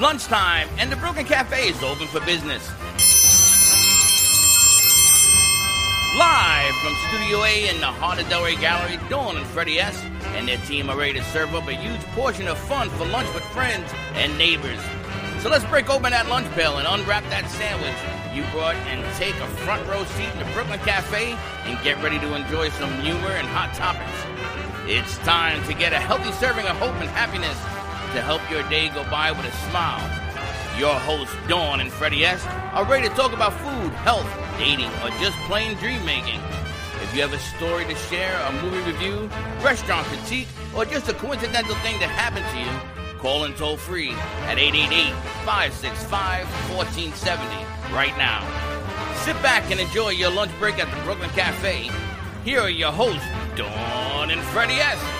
Lunchtime, and the Brooklyn Cafe is open for business. Live from Studio A in the heart Delray Gallery, Dawn and Freddie S. and their team are ready to serve up a huge portion of fun for lunch with friends and neighbors. So let's break open that lunch pail and unwrap that sandwich you brought and take a front row seat in the Brooklyn Cafe and get ready to enjoy some humor and hot topics. It's time to get a healthy serving of hope and happiness to help your day go by with a smile. Your hosts, Dawn and Freddie S., are ready to talk about food, health, dating, or just plain dream making. If you have a story to share, a movie review, restaurant critique, or just a coincidental thing that happened to you, call in toll free at 888 565 1470 right now. Sit back and enjoy your lunch break at the Brooklyn Cafe. Here are your hosts, Dawn and Freddie S.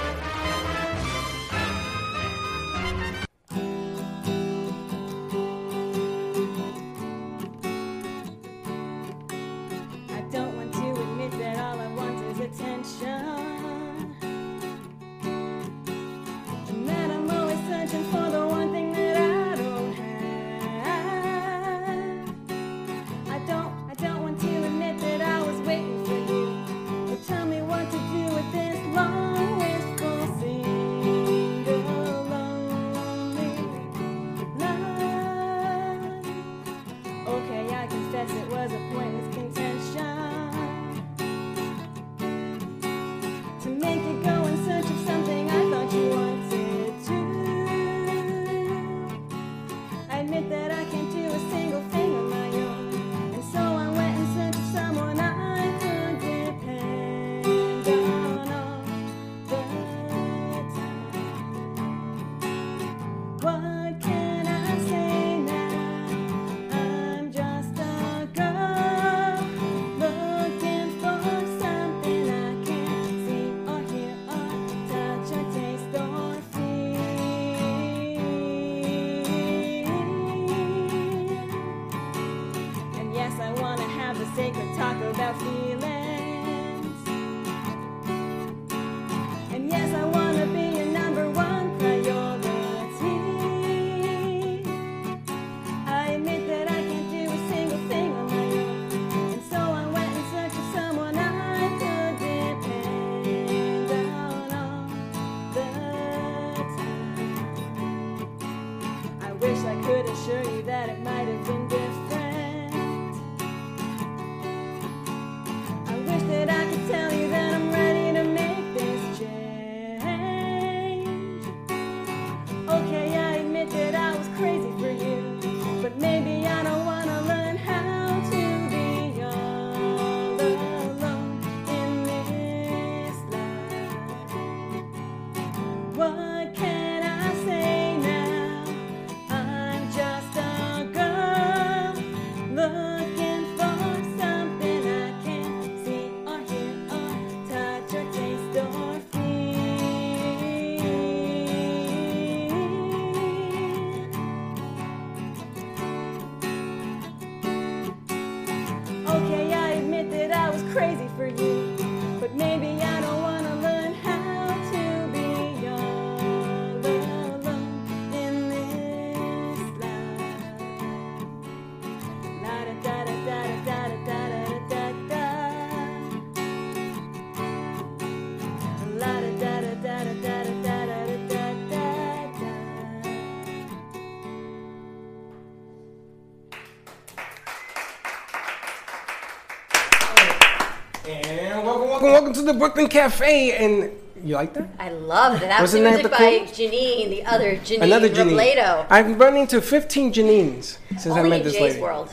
to the Brooklyn Cafe. And you like that? I love it. That was that music the by Janine, the other Janine Another Janine. Robledo. I've run into 15 Janines since I Only met in this Jay's lady. World.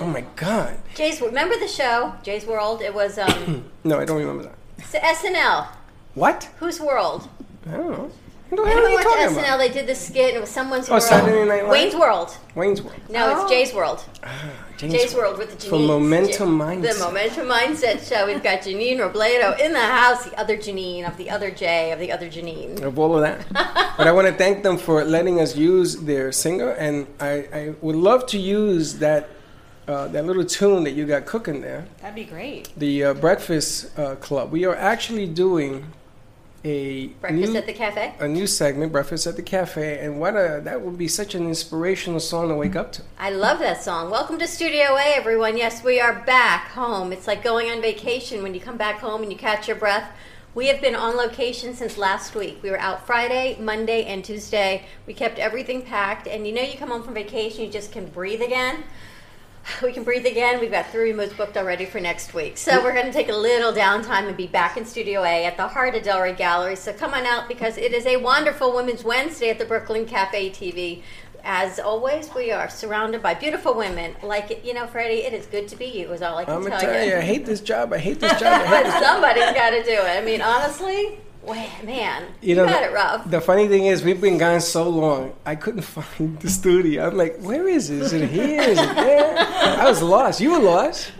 Oh my god. Jay's remember the show Jay's World? It was um, No, I don't remember that. s- SNL. What? Whose world? I don't know. What the hell are Anyone you talking SNL? about? They did this skit. and It was someone's Oh, world. Saturday Night Live? Wayne's World. Wayne's World. No, Oh. it's Jay's World. James Jay's World with the Janine. For Momentum The Mindset. The Momentum Mindset show. We've got Janine Robledo in the house. The other Janine of the other Jay of the other Janine. Of all of that. but I want to thank them for letting us use their singer. And I, I would love to use that, uh, that little tune that you got cooking there. That'd be great. the uh, Breakfast uh, Club. We are actually doing a Breakfast new, at the cafe. a new segment, Breakfast at the Cafe, and what a that would be such an inspirational song to wake up to. I love that song. Welcome to Studio A, everyone. Yes, we are back home. It's like going on vacation when you come back home and you catch your breath. We have been on location since last week. We were out Friday, Monday, and Tuesday. We kept everything packed, and you know, you come home from vacation, you just can breathe again. We can breathe again. We've got three remotes booked already for next week. So we're going to take a little downtime and be back in Studio A at the Heart of Delray Gallery. So come on out because it is a wonderful Women's Wednesday at the Brooklyn Cafe TV. As always, we are surrounded by beautiful women. Like you know, Freddie, it is good to be you. Is all I can I'm tell tell you. you, I hate this job. I hate this job. I hate this job. somebody's got to do it. I mean, honestly, wait, man, you, got the, it rough. The funny thing is, we've been gone so long. I couldn't find the studio. I'm like, where is it? Is it here? Is it there? I was lost. You were lost,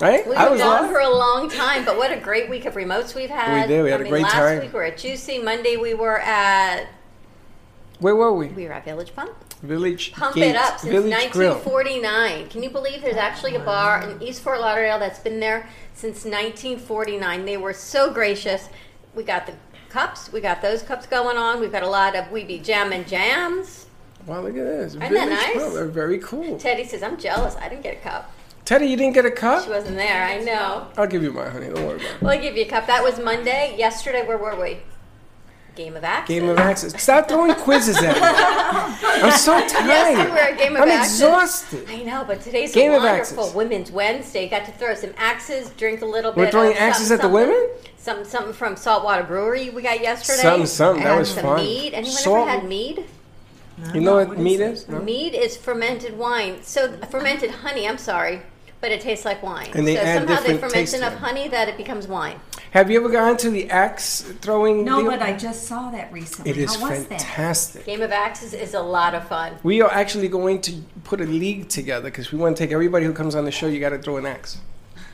right? We I were was gone lost. for a long time, but what a great week of remotes we've had. We did. We had I a mean, great last time. Last week we were at Juicy. Monday we were at Where were we? we were at Village Pump. Village. Pump It Up since Village Grill. 1949. Can you believe there's actually a bar in East Fort Lauderdale that's been there since 1949? They were so gracious. We got the cups. We got those cups going on. We've got a lot of We Be Jam and Jams. Wow, look at this. that Village nice? They're very cool. Teddy says, I'm jealous. I didn't get a cup. Teddy, you didn't get a cup? She wasn't there. I know. I'll give you mine, honey. Don't worry about it. Well, I'll give you a cup. That was Monday. Yesterday, where were we? Game of Axes. Game of Axes. Stop throwing quizzes at me. I'm so tired. Yes, we were at Game of I'm Axes. exhausted. I know, but today's Game a wonderful. Women's Wednesday. Got to throw some axes, drink a little bit. We're throwing axes at the women? Something, something from Saltwater Brewery we got yesterday. Something, something. That was some fun. Mead. Anyone Salt- ever had mead? You know what mead is? No? Mead is fermented wine. So fermented honey. I'm sorry, but it tastes like wine. And they so add somehow they different ferment enough honey that it becomes wine. Have you ever gone to the axe throwing? No, deal? but I just saw that recently. It is How was that? fantastic. Game of Axes is a lot of fun. We are actually going to put a league together because we want to take everybody who comes on the show. You got to throw an axe,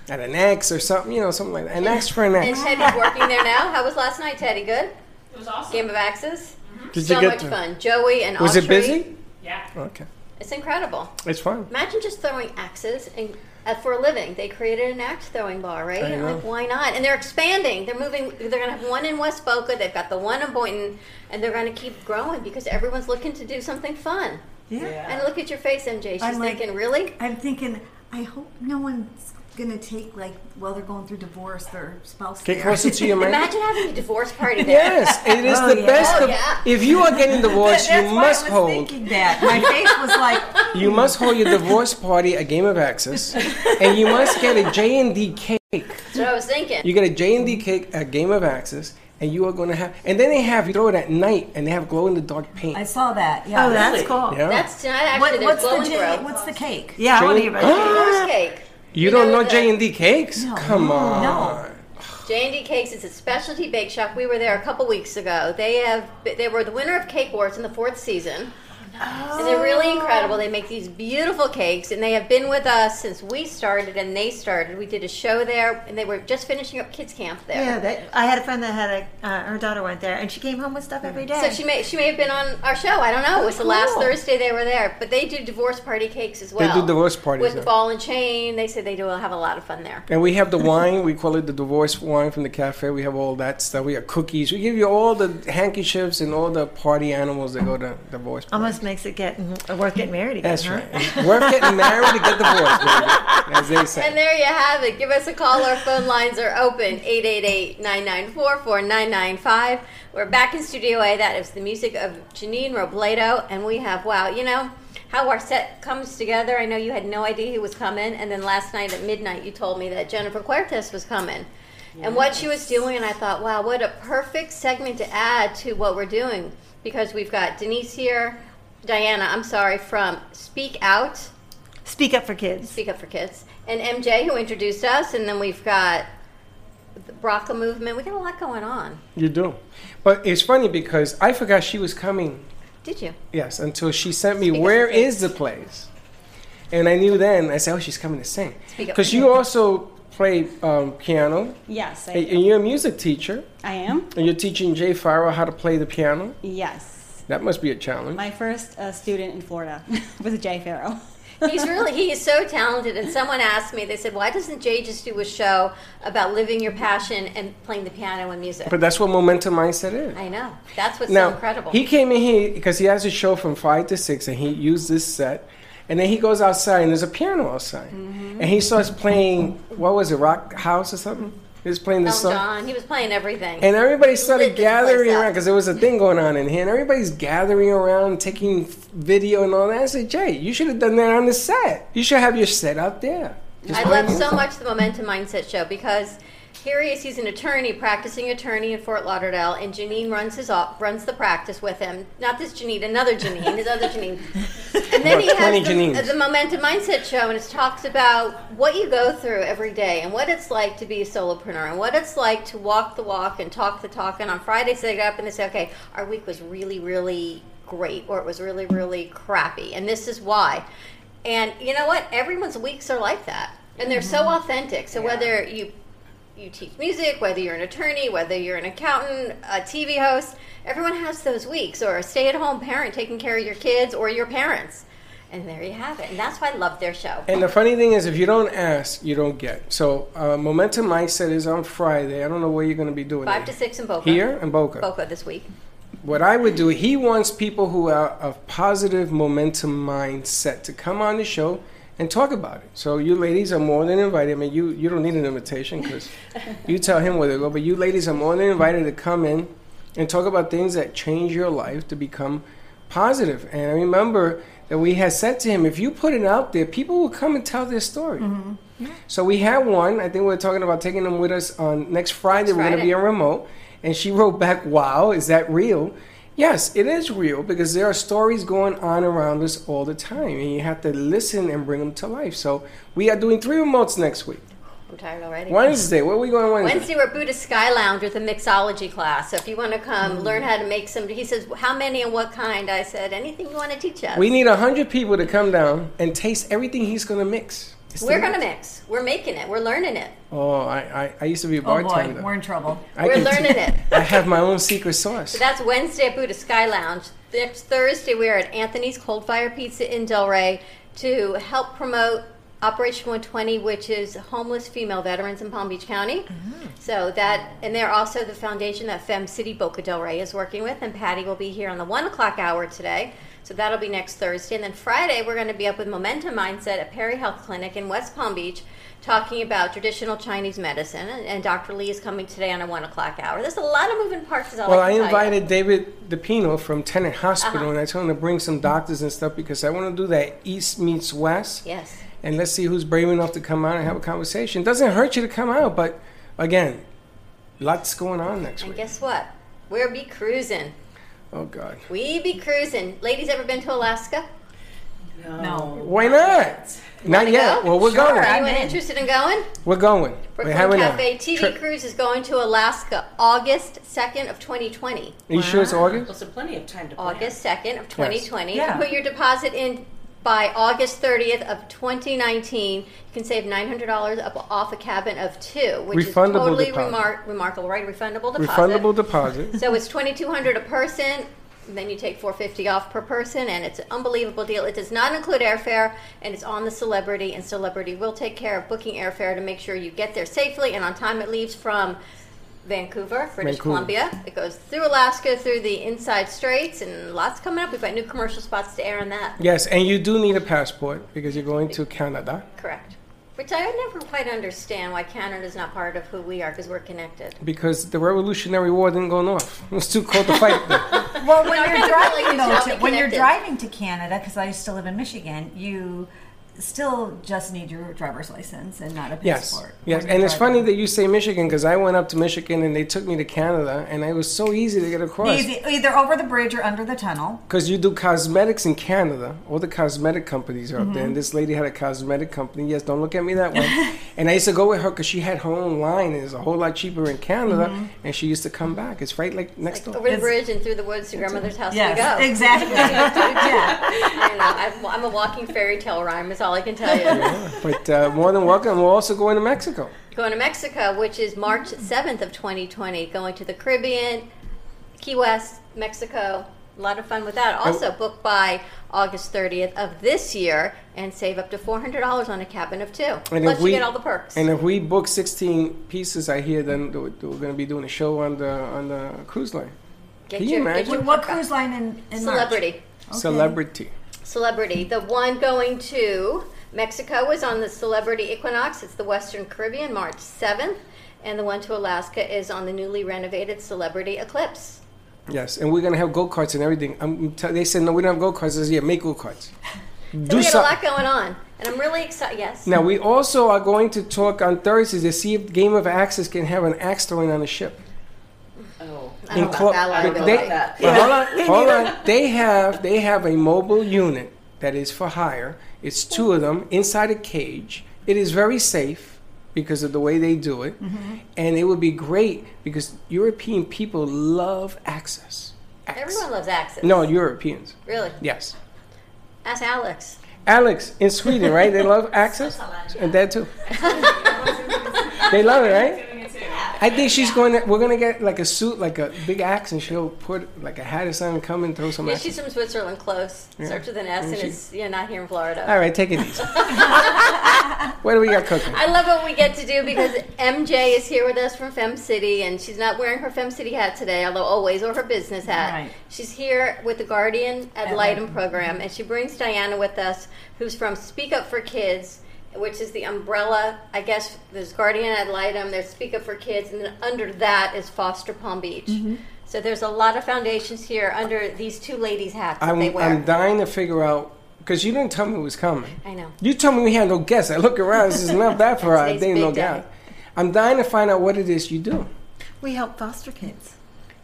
at an axe or something, you know, something like that. An axe for an axe. And axe. Teddy's working there now. How was last night, Teddy? Good. It was awesome. Game of Axes. Mm-hmm. Did so you get much to- fun. Joey and Was it busy? Yeah. Okay, It's incredible. it's fun. Imagine just throwing axes and Uh, for a living. They created an axe throwing bar, right? I And know. like, why not? And they're expanding. They're moving. They're going to have one in West Boca. They've got the one in Boynton, and they're going to keep growing because everyone's looking to do something fun. Yeah. And look at your face, MJ. She's I'm like- thinking, really? I'm thinking, I hope no one's gonna take like while they're going through divorce their spouse. Get there. closer to your mic. Imagine having a divorce party there. Yes, it is Oh, the yeah. best. Oh, of- yeah. If you are getting divorced, That's you must I was hold. thinking that. My face was like, You hmm. must hold your divorce party a Game of Axes, and you must get a J and D cake. That's what I was thinking. You get a J and D cake, a Game of Axes, and you are going to have. And then they have you throw it at night, and they have glow in the dark paint. I saw that. Yeah. Oh, that's Really? cool. yeah. That's tonight. Actually, What, there's what's glow the and J, grow. what's the cake? Yeah, I want to Jane- hear Divorce cake. You, you don't know know J and D cakes? No. Come on. No. J&D Cakes is a specialty bake shop. We were there a couple weeks ago. They have they were the winner of Cake Wars in the fourth season. And they're really incredible. They make these beautiful cakes, and they have been with us since we started and they started. We did a show there, and they were just finishing up kids camp there. Yeah, that, I had a friend that had a, uh, her daughter went there, and she came home with stuff every day. So she may she may have been on our show. I don't know. It was the last Thursday they were there, but they do divorce party cakes as well. They do divorce parties, with yeah. the ball and chain. They said they do have a lot of fun there. And we have the wine. We call it the divorce wine from the cafe. We have all that stuff. We have cookies. We give you all the handkerchiefs and all the party animals that go to divorce. parties. Almost makes it get mm, worth getting married again. That's huh? right. It's worth getting married to get divorced, baby. As they say. And there you have it. Give us a call. Our phone lines are open 888-994-4995. We're back in Studio A. That is the music of Janine Robledo. And we have, wow, you know, how our set comes together. I know you had no idea he was coming. And then last night at midnight, you told me that Jennifer Cuertes was coming. And what she was doing, and I thought, wow, what a perfect segment to add to what we're doing. Because we've got Denise here, Diana, I'm sorry, from Speak Out. Speak up for kids. Speak Up for Kids, and MJ who introduced us, and then we've got the BRCA movement. We got a lot going on. You do. But it's funny because I forgot she was coming. Did you? Yes, until she sent me, Speak up "Where for is kids." the place?" And I knew then. I said, "Oh, she's coming to sing." Because you also play um, piano, Yes, I, and and you're a music teacher, I am. and you're teaching Jay Farrell how to play the piano. Yes. That must be a challenge. My first uh, student in Florida was Jay Farrow. He's really he is so talented. And someone asked me, they said, why doesn't Jay just do a show about living your passion and playing the piano and music? But that's what momentum mindset is. I know. That's what's now so incredible. he came in here because he has a show from five to six, and he used this set. And then he goes outside, and there's a piano outside, Mm-hmm. and he starts playing. What was it, Rock House or something? He was playing the song. John, he was playing everything. And everybody started gathering around because there was a thing going on in here, and everybody's gathering around, taking video and all that. I said, Jay, you should have done that on the set. You should have your set out there. Just I love so much the Momentum Mindset show because is. He's an attorney, practicing attorney in Fort Lauderdale, and Janine runs his op- runs the practice with him. Not this Janine, another Janine, his other Janine. And then he has the, the Momentum Mindset show, and it talks about what you go through every day and what it's like to be a solopreneur and what it's like to walk the walk and talk the talk. And on Fridays they get up and they say, "Okay, our week was really, really great, or it was really, really crappy, and this is why." And you know what? Everyone's weeks are like that, and they're so mm-hmm. authentic. So whether you you teach music, whether you're an attorney, whether you're an accountant, a TV host, everyone has those weeks, or a stay-at-home parent taking care of your kids, or your parents. And there you have it. And that's why I love their show. And the funny thing is, if you don't ask, you don't get. So, uh, Momentum Mindset is on Friday. I don't know where you're going to be doing Five to six in Boca. Here in Boca. Boca this week. What I would do, he wants people who are of positive momentum mindset to come on the show and talk about it. So you ladies are more than invited. I mean, you, you don't need an invitation because you tell him where to go. But you ladies are more than invited to come in and talk about things that change your life to become positive. And I remember that we had said to him, if you put it out there, people will come and tell their story. Mm-hmm. So we had one. I think we are talking about taking them with us on next Friday. We're going to be on remote. And she wrote back, "Wow, is that real?" Yes, it is real because there are stories going on around us all the time, and you have to listen and bring them to life. So we are doing three remotes next week. I'm tired already. Wednesday, where are we going Wednesday? Wednesday, we're Buddhist Sky Lounge with a mixology class. So if you want to come Mm. learn how to make some, he says, how many and what kind? I said, anything you want to teach us. We need hundred people to come down and taste everything he's going to mix. It's We're going to mix. We're making it. We're learning it. Oh, I, I, I used to be a Oh boy, bartender. we're in trouble. I We're can- learning it. I have my own secret sauce. So that's Wednesday at Buddha Sky Lounge. Next Thursday, we are at Anthony's Coal Fired Pizza in Delray to help promote Operation 120, which is homeless female veterans in Palm Beach County. Mm-hmm. So that, and they're also the foundation that Fem City Boca Delray is working with, and Patty will be here on the one o'clock hour today. So that'll be next Thursday, and then Friday we're going to be up with Momentum Mindset at Perry Health Clinic in West Palm Beach, talking about traditional Chinese medicine. And, and Dr. Lee is coming today on a one o'clock hour. There's a lot of moving parts. As I Well, like I to tell you. invited David DePino from Tenet Hospital, Uh-huh. and I told him to bring some doctors and stuff because I want to do that East meets West. Yes. and let's see who's brave enough to come out and have a conversation. Doesn't hurt you to come out, but again, lots going on next And week. And guess what? We'll be cruising. Oh God, We be cruising. Ladies, ever been to Alaska? No. why not? Not yet. go? Well, we're Sure. going. Anyone in. interested in going? We're going. We're Brooklyn having Cafe a TV trip. cruise is going to Alaska August 2nd of 2020. Are you sure it's August? Well, so plenty of time to plan. August 2nd of 2020. Yeah. You put your deposit in by August 30th of 2019, you can save $900 up off a cabin of two, which Refundable is totally deposit. remar- remarkable, right? Refundable deposit. Refundable deposit. So it's twenty two hundred a person. Then you take four fifty off per person, and it's an unbelievable deal. It does not include airfare, and it's on the Celebrity, and Celebrity will take care of booking airfare to make sure you get there safely and on time. It leaves from Vancouver, British Vancouver. Columbia. It goes through Alaska, through the inside straits, and lots coming up. We've got new commercial spots to air on that. Yes, and you do need a passport because you're going to Canada. Correct. Which I never quite understand why Canada is not part of who we are because we're connected. Because the Revolutionary War didn't go north. It was too cold to fight. them. Well, when No, you're kinda feel like driving though, to, when you're driving to Canada, because I used to live in Michigan, you still just need your driver's license and not a Yes, passport. yes, when and it's funny that you say Michigan because I went up to Michigan and they took me to Canada, and it was so easy to get across. Easy, either over the bridge or under the tunnel. Because you do cosmetics in Canada, all the cosmetic companies are up Mm-hmm. there. And this lady had a cosmetic company. Yes, don't look at me that way. and I used to go with her because she had her own line. and It's a whole lot cheaper in Canada. Mm-hmm. And she used to come back. It's right like next Like door. over the It's- bridge and through the woods to grandmother's house Yes, we go. exactly. yeah. I know. I'm, I'm a walking fairy tale rhyme. Is all I can tell you. But uh, more than welcome. We're also going to Mexico. going to Mexico, which is March 7th of 2020. Going to the Caribbean, Key West, Mexico. A lot of fun with that. Also, oh. book by August 30th of this year and save up to $400 on a cabin of two. And Plus, if you get all the perks. And if we book 16 pieces, I hear then we're going to be doing a show on the on the cruise line. get can you imagine? Get your What cruise line in, in March? Celebrity. Celebrity. Celebrity. The one going to Mexico is on the Celebrity Equinox. It's the Western Caribbean, March 7th. And the one to Alaska is on the newly renovated Celebrity Eclipse. Yes, and we're going to have go karts and everything. Um, t- they said no, we don't have go karts. I said yeah, make go karts. So Do we got a lot going on. And I'm really excited. Yes. Now we also are going to talk on Thursdays to see if Game of Axes can have an axe throwing on the ship. Oh. I don't know clo- that I don't they- liability. about that. Well, hold on, hold on. They have they have a mobile unit that is for hire. It's two of them inside a cage. It is very safe because of the way they do it, Mm-hmm. and it would be great because European people love access. Everyone loves access. No, Europeans. Really. Yes. Ask Alex. Alex in Sweden, right? They love access, and that too. they love it, right? I think she's going. To, we're going to get like a suit, like a big axe, and she'll put like a hat or something, come and throw some Yeah, axe. she's from Switzerland, close. Starts with an S And and she- is yeah, not here in Florida. All right, take it easy. what do we got cooking? I love what we get to do because MJ is here with us from Fem City, and she's not wearing her Fem City hat today, although always, or her business hat. Right. She's here with the Guardian Ad Ad Litem litem. program, and she brings Diana with us, who's from Speak Up for Kids, which is the umbrella. I guess there's Guardian Ad Litem, there's Speak Up for Kids, and then under that is Foster Palm Beach. Mm-hmm. So there's a lot of foundations here under these two ladies' hats that they I'm, wear. I'm dying to figure out because you didn't tell me it was coming. I know. You told me we had no guests. I look around. This is not that far out. Today's There ain't no big I'm dying to find out what it is you do. We help foster kids.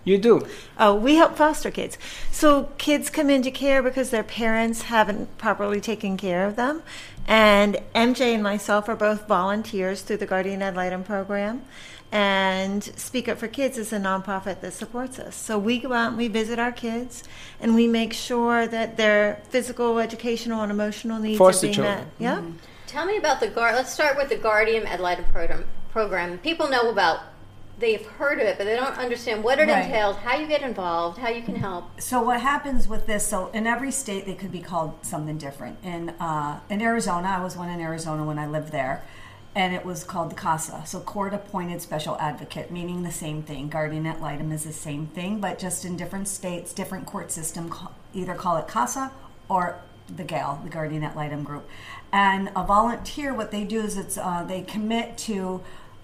You do. Oh, we help foster kids. So kids come into care because their parents haven't properly taken care of them. And MJ and myself are both volunteers through the Guardian Ad Litem program. And Speak Up for Kids is a nonprofit that supports us. So we go out and we visit our kids and we make sure that their physical, educational, and emotional needs Foster are being children. met. Yeah. Tell me about the guard. Let's start with the Guardian Ad Litem program. Program. People know about. They've heard of it, but they don't understand what it Right. entails, how you get involved, how you can help. So what happens with this? So in every state, they could be called something different. In uh, in Arizona, I was one in Arizona when I lived there, and it was called the CASA, so Court Appointed Special Advocate, meaning the same thing. Guardian ad litem is the same thing, but just in different states, different court system either call it CASA or the GAL, the Guardian ad litem group. And a volunteer, what they do is it's uh, they commit to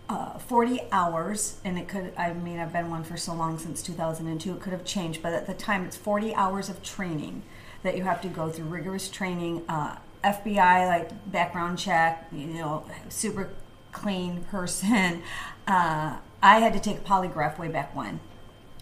uh, 40 hours, and it could, I mean, I've been one for so long since 2002, it could have changed, but at the time it's 40 hours of training that you have to go through rigorous training, uh, FBI, like background check, you know, super clean person. Uh, I had to take a polygraph way back when.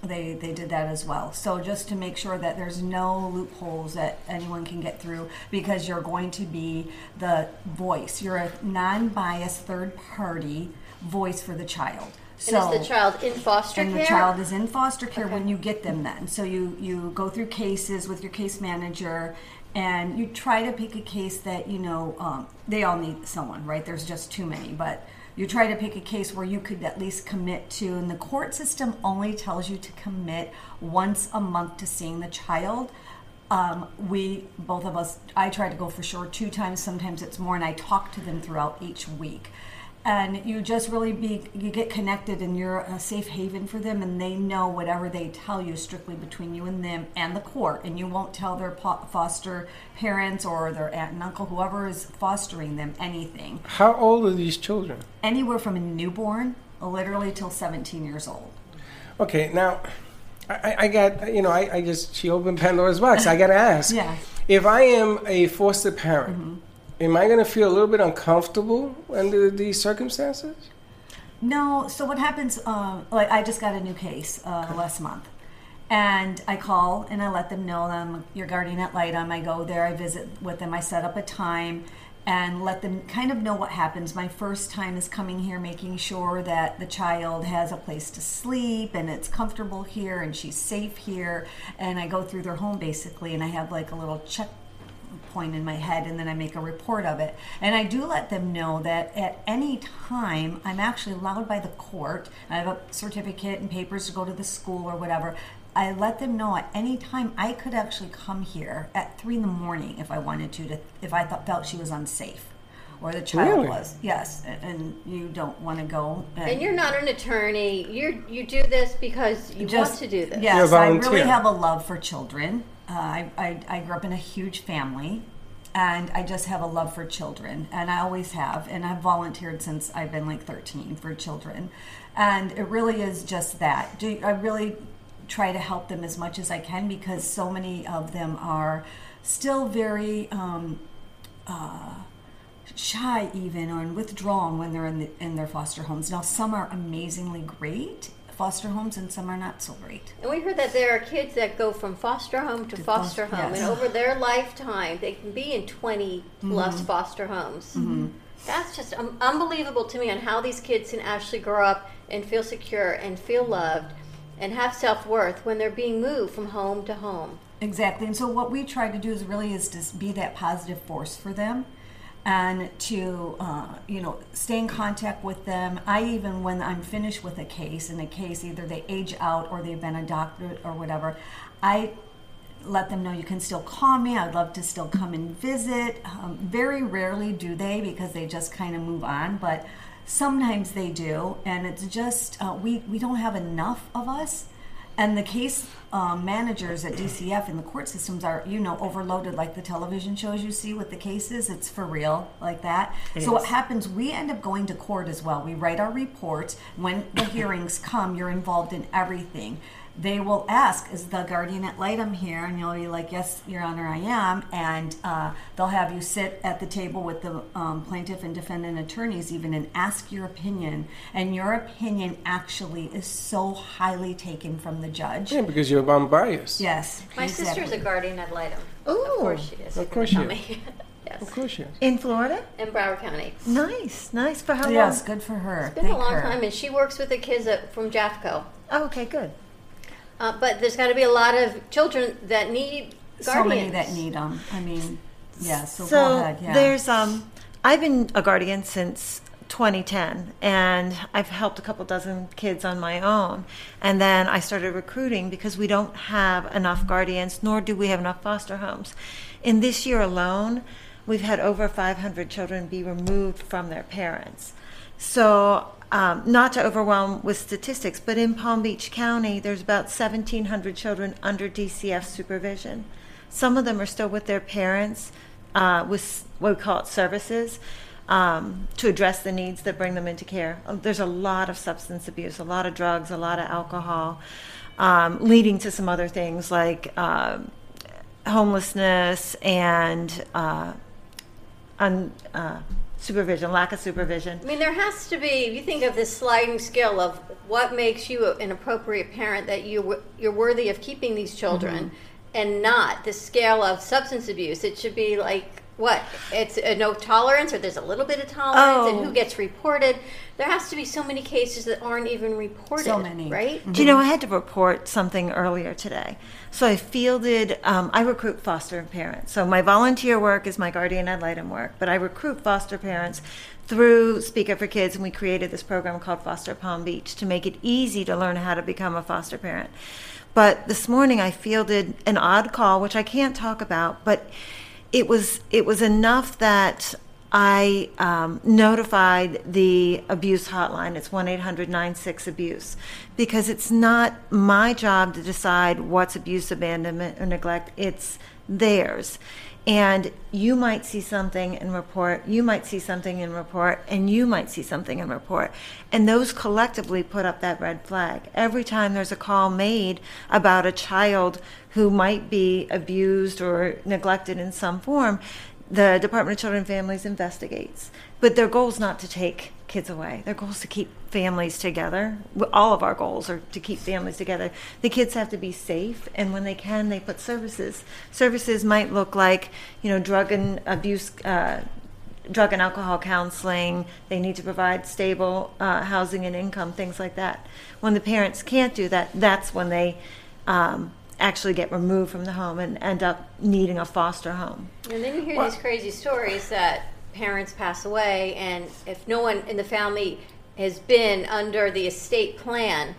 They, they did that as well. So just to make sure that there's no loopholes that anyone can get through because you're going to be the voice. You're a non-biased third party voice for the child. So and is the child in foster and care? And the child is in foster care when you get them then. So you you go through cases with your case manager and you try to pick a case that you know um, they all need someone right? There's just too many. But you try to pick a case where you could at least commit to and the court system only tells you to commit once a month to seeing the child. Um, we both of us i try to go for sure two times. Sometimes it's more and i talk to them throughout each week and you just really be you get connected and you're a safe haven for them and they know whatever they tell you strictly between you and them and the court and you won't tell their foster parents or their aunt and uncle whoever is fostering them anything How old are these children? anywhere from a newborn literally till 17 years old Okay, now I, I- got you know I, I just she opened Pandora's box. I got to ask. Yeah. If I am a foster parent, mm-hmm. Am I going to feel a little bit uncomfortable under these circumstances? No. So what happens? Uh, like I just got a new case uh, last month, and I call and I let them know that I'm your guardian ad litem. I go there, I visit with them, I set up a time, and let them kind of know what happens. My first time is coming here, making sure that the child has a place to sleep and it's comfortable here and she's safe here. And I go through their home basically, and I have like a little check point in my head and then I make a report of it. And I do let them know that at any time I'm actually allowed by the court. I have a certificate and papers to go to the school or whatever. I let them know at any time I could actually come here at three in the morning if I wanted to, to if I thought, felt she was unsafe or the child Really? was. Yes, and you don't want to go. And you're not an attorney. You you do this because you want to do this. Yes, You're a I really have a love for children. Uh, I, I, I grew up in a huge family, and I just have a love for children, and I always have. And I've volunteered since I've been like 13 for children, and it really is just that. Do I really try to help them as much as I can because so many of them are still very. Um, shy even or withdrawn when they're in, the, in their foster homes. Now, some are amazingly great foster homes, and some are not so great. And we heard that there are kids that go from foster home to, To foster foster- home, yes. and over their lifetime, they can be in 20 plus Mm-hmm. foster homes. That's just um, unbelievable to me on how these kids can actually grow up and feel secure and feel loved and have self worth when they're being moved from home to home. Exactly. And so what we try to do is really is to be that positive force for them and to uh, you know stay in contact with them. I even when i'm finished with a case in a case either they age out or they've been adopted or whatever i let them know you can still call me. I'd love to still come and visit. Um, very rarely do they because they just kind of move on but sometimes they do. And it's just uh, we we don't have enough of us. And the case um, managers at DCF and the court systems are, you know, overloaded like the television shows you see with the cases. It's for real, like that. so what happens? We end up going to court as well. We write our reports. When the hearings come, you're involved in everything. They will ask, "Is the guardian ad litem here?" And you'll be like, "Yes, Your Honor, I am." And uh, they'll have you sit at the table with the um, plaintiff and defendant attorneys, even, and ask your opinion. And your opinion actually is so highly taken from the judge. Yeah, because you're unbiased. Yes. My sister's a guardian ad litem. Ooh. of course she is. Of course she is. yes. Of course, yes. In Florida? In Broward County. Nice, nice. For how long? Yes, good for her. It's been a long her. time, and she works with the kids at, from Jafco. Oh, okay, good. Uh, but there's got to be a lot of children that need guardians. So many that need them. I mean, yeah. So, So go ahead. Yeah. there's um, I've been a guardian since 2010, and I've helped a couple dozen kids on my own. And then I started recruiting because we don't have enough guardians, nor do we have enough foster homes. In this year alone, we've had over 500 children be removed from their parents. So, um, not to overwhelm with statistics, but in Palm Beach County, there's about 1,700 children under DCF supervision. Some of them are still with their parents uh, with what we call it services um, to address the needs that bring them into care. Um, There's a lot of substance abuse, a lot of drugs, a lot of alcohol, um, leading to some other things like um homelessness and uh, un, uh, supervision, lack of supervision. I mean, there has to be. If you think of this sliding scale of what makes you an appropriate parent, that you you're worthy of keeping these children, Mm-hmm. and not the scale of substance abuse. It should be like what? It's a no tolerance, or there's a little bit of tolerance, and Oh. who gets reported. There has to be so many cases that aren't even reported. So many. right? Do you know, I had to report something earlier today. So I fielded, um, I recruit foster parents. So my volunteer work is my guardian ad litem work, but I recruit foster parents through Speak Up for Kids, and we created this program called Foster Palm Beach to make it easy to learn how to become a foster parent. But this morning I fielded an odd call, which I can't talk about, but it was it was enough that I um, notified the abuse hotline. It's 1 800 96 abuse because it's not my job to decide what's abuse, abandonment, or neglect. It's theirs. And you might see something and report, you might see something and report, and you might see something and report. And those collectively put up that red flag. Every time there's a call made about a child who might be abused or neglected in some form, the Department of Children and Families investigates. But their goal is not to take kids away. Their goal is to keep families together. All of our goals are to keep families together. The kids have to be safe, and when they can, they put services. Services might look like, you know, drug and abuse. Uh, drug and alcohol counseling. They need to provide stable uh, housing and income, things like that. When the parents can't do that, that's when they um, actually get removed from the home and end up needing a foster home. And then you hear these crazy stories that parents pass away, and if no one in the family has been under the estate plan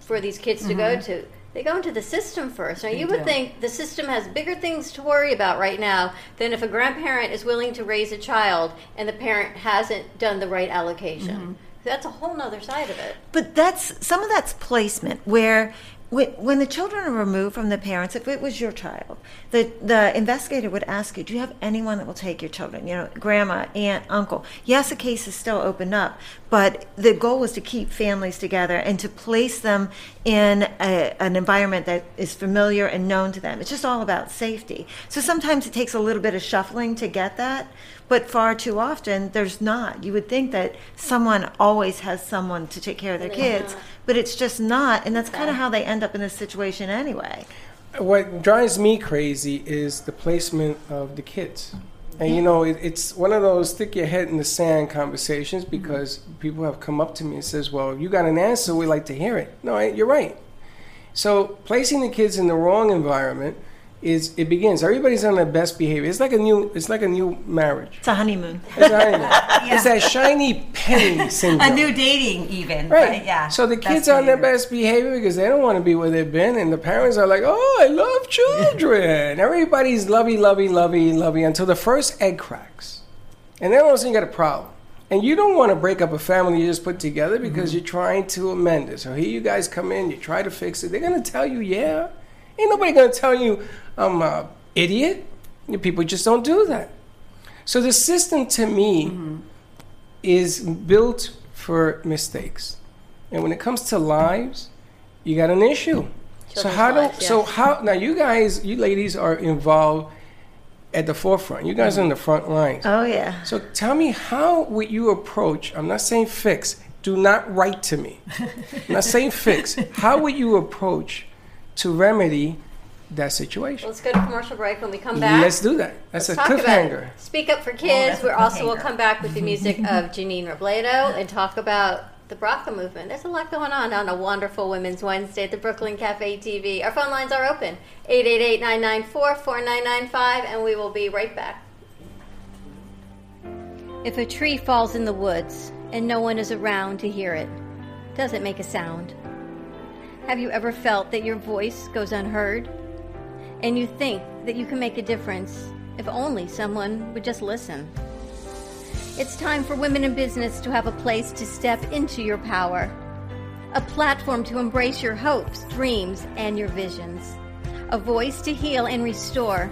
for these kids to go to, they go into the system first. Now, They you would do. think the system has bigger things to worry about right now than if a grandparent is willing to raise a child and the parent hasn't done the right allocation. Mm-hmm. That's a whole nother side of it. But that's some of that's placement where when, the children are removed from the parents, if it was your child, the the investigator would ask you, "Do you have anyone that will take your children? You know, grandma, aunt, uncle." Yes, a case is still open up, but the goal was to keep families together and to place them in a, an environment that is familiar and known to them. It's just all about safety. So sometimes it takes a little bit of shuffling to get that, but far too often there's not. You would think that someone always has someone to take care of their They kids, but it's just not, and that's kind of how they end up in this situation anyway. What drives me crazy is the placement of the kids. And you know, it, it's one of those stick your head in the sand conversations mm-hmm. because people have come up to me and says, "Well, you got an answer. We'd like to hear it." No, I- you're right. So placing the kids in the wrong environment is it begins. Everybody's on their best behavior. It's like a new. It's like a new marriage. It's a honeymoon. It's, not- it's that shiny penny syndrome. A new dating, even. Right. But yeah. So the kids are on their best behavior because they don't want to be where they've been, and the parents are like, "Oh, I love children." Everybody's lovey, lovey, lovey, lovey until the first egg cracks, and then all of a sudden you got a problem. And you don't want to break up a family you just put together because Mm-hmm. you're trying to amend it. So here you guys come in, you try to fix it. They're gonna tell you, "Yeah." Ain't nobody gonna tell you I'm a idiot. People just don't do that. So the system to me Mm-hmm. is built for mistakes. And when it comes to lives, you got an issue. so how do lives, so how now you guys you ladies are involved at the forefront. You guys are in the front lines. Oh yeah. So tell me how would you approach I'm not saying fix. Do not write to me. I'm not saying fix. How would you approach to remedy that situation? Let's go to commercial break. When we come back, Let's do that. That's Let's a talk about cliffhanger. Speak Up for Kids. that's a We're also will come back with the music of Janine Robledo and talk about the BRCA movement. There's a lot going on on a wonderful Women's Wednesday at the Brooklyn Cafe TV. Our phone lines are open 888-994-4995 and we will be right back. If a tree falls in the woods and no one is around to hear it, does it make a sound? Have you ever felt that your voice goes unheard? and you think that you can make a difference if only someone would just listen. It's time for women in business to have a place to step into your power, a platform to embrace your hopes, dreams, and your visions, a voice to heal and restore.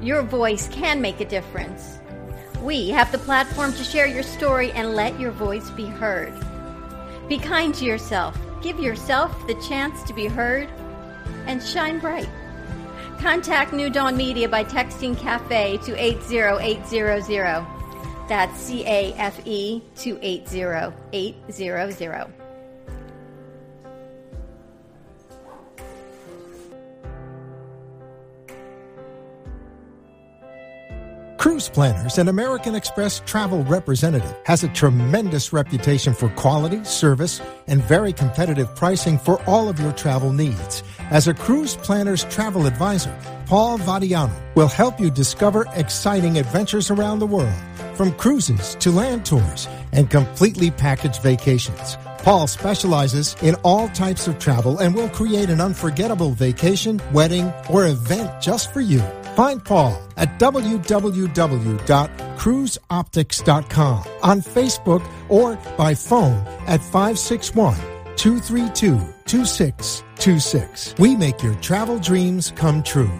Your voice can make a difference. We have the platform to share your story and let your voice be heard. Be kind to yourself, give yourself the chance to be heard, and shine bright. Contact New Dawn Media by texting CAFE to 80800. That's C A F E to 80800. Cruise Planners, an American Express travel representative, has a tremendous reputation for quality, service, and very competitive pricing for all of your travel needs. As a Cruise Planners travel advisor, Paul Vadiano will help you discover exciting adventures around the world, from cruises to land tours and completely packaged vacations. Paul specializes in all types of travel and will create an unforgettable vacation, wedding, or event just for you. Find Paul at www.cruiseoptics.com on Facebook or by phone at 561 232 2626. We make your travel dreams come true.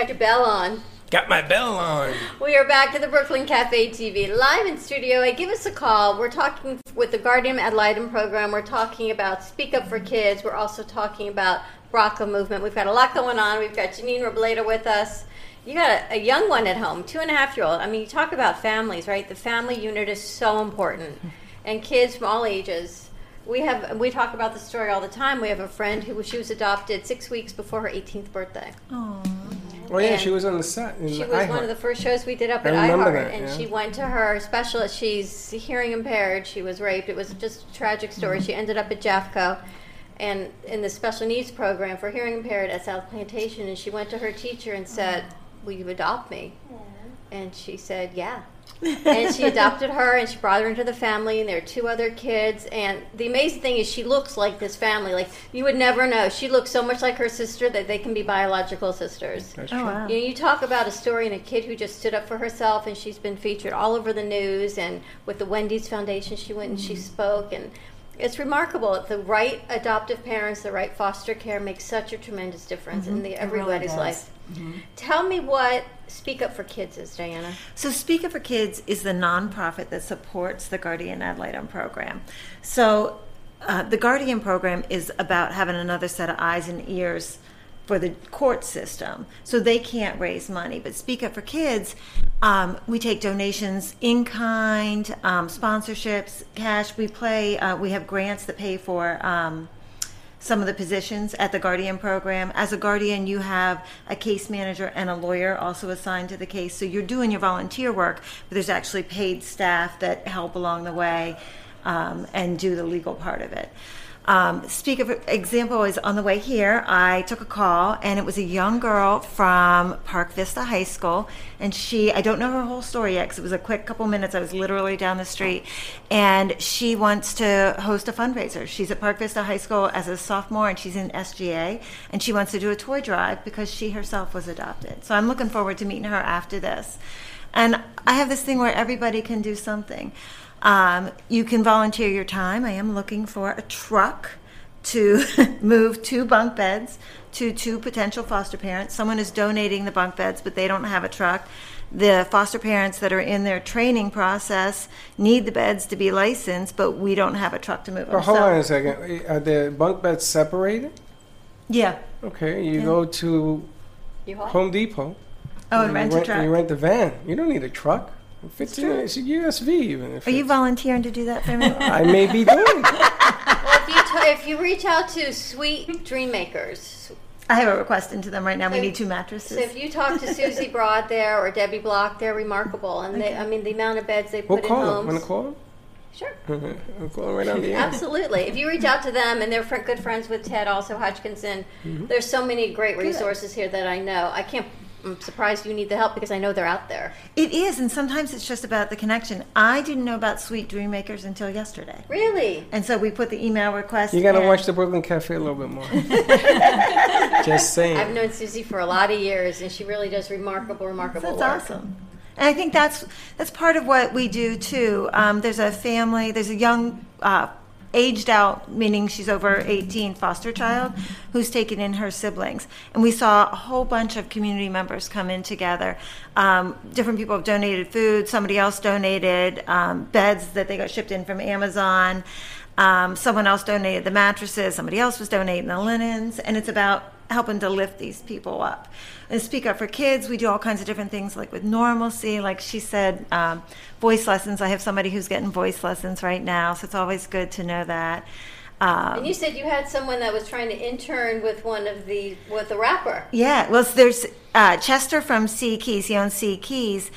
Got your bell on. Got my bell on. We are back to the Brooklyn Cafe TV live in studio. Hey, give us a call. We're talking with the Guardian Ad Litem program. We're talking about Speak Up for Kids. We're also talking about BRCA movement. We've got a lot going on. We've got Janine Robledo with us. You got a, a young one at home, two and a half year old. I mean, you talk about families, right? The family unit is so important, and kids from all ages. We have we talk about the story all the time. We have a friend who she was adopted six weeks before her 18th birthday. Oh yeah, And she was on the set. In She the was one iHeart. of the first shows we did up at remember iHeart, that, and yeah. she went to her specialist. She's hearing impaired. She was raped. It was just a tragic story. Mm-hmm. She ended up at JAFCO, and in the special needs program for hearing impaired at South Plantation. And she went to her teacher and said, "Will you adopt me?" And she said, "Yeah." And she adopted her and she brought her into the family and there are two other kids and the amazing thing is she looks like this family like you would never know she looks so much like her sister that they can be biological sisters That's Oh, wow. you know, you talk about a story and a kid who just stood up for herself, and she's been featured all over the news. And with the Wendy's Foundation, she went and she mm-hmm. spoke, and it's remarkable. The right adoptive parents, the right foster care, makes such a tremendous difference mm-hmm. in the, really everybody's does. life. Mm-hmm. Tell me what Speak Up for Kids is, Diana. So, Speak Up for Kids is the nonprofit that supports the Guardian Ad Litem program. So, uh, the Guardian program is about having another set of eyes and ears for the court system. So, they can't raise money. But Speak Up for Kids, um, we take donations in kind, um, sponsorships, cash. We play, uh, we have grants that pay for. Um, some of the positions at the Guardian program. As a Guardian, you have a case manager and a lawyer also assigned to the case. So you're doing your volunteer work, but there's actually paid staff that help along the way um, and do the legal part of it. Um, speak of example is on the way here. I took a call, and it was a young girl from Park Vista High School, and she I don't know her whole story yet because it was a quick couple minutes. I was literally down the street, and she wants to host a fundraiser. She's at Park Vista High School as a sophomore, and she's in SGA, and she wants to do a toy drive because she herself was adopted. So I'm looking forward to meeting her after this. And I have this thing where everybody can do something. Um, you can volunteer your time. I am looking for a truck to move two bunk beds to two potential foster parents. Someone is donating the bunk beds, but they don't have a truck. The foster parents that are in their training process need the beds to be licensed, but we don't have a truck to move them. But hold So- on a second. Are the bunk beds separated? Yeah. Okay, you go to You want? Home Depot. Oh, and you rent a rent, truck. You rent the van. You don't need a truck. It fits in. true. It's a USV even. If Are you volunteering to do that for me? I may be doing. it. Well, if you, t- if you reach out to Sweet Dream Makers, I have a request into them right now. We So- need two mattresses. So if you talk to Susie Broad there or Debbie Block, they're remarkable, and they, I mean, the amount of beds they We'll put in call them. homes. Want to call them? Sure. We'll call them right on the air. Absolutely. If you reach out to them, and they're fr- good friends with Ted, also Hodgkinson, Mm-hmm. there's so many great resources here that I know. I can't. I'm surprised you need the help because I know they're out there. It is, and sometimes it's just about the connection. I didn't know about Sweet Dream Makers until yesterday. Really? And so we put the email request. You got to in. watch the Brooklyn Cafe a little bit more. Just saying. I've known Susie for a lot of years, and she really does remarkable, remarkable That's work. awesome. And I think that's that's part of what we do too. Um, there's a family. There's a young. Uh, Aged out, meaning she's over 18, foster child, who's taken in her siblings. And we saw a whole bunch of community members come in together. Um, different people have donated food, somebody else donated um, beds that they got shipped in from Amazon. Um, someone else donated the mattresses, somebody else was donating the linens, and it's about helping to lift these people up. And Speak Up for Kids, we do all kinds of different things, like with normalcy, like she said, um, voice lessons. I have somebody who's getting voice lessons right now, so it's always good to know that. Um, And you said you had someone that was trying to intern with one of the with a rapper. Yeah, well, there's uh, Chester from Sea Keys. He owns Sea Keys.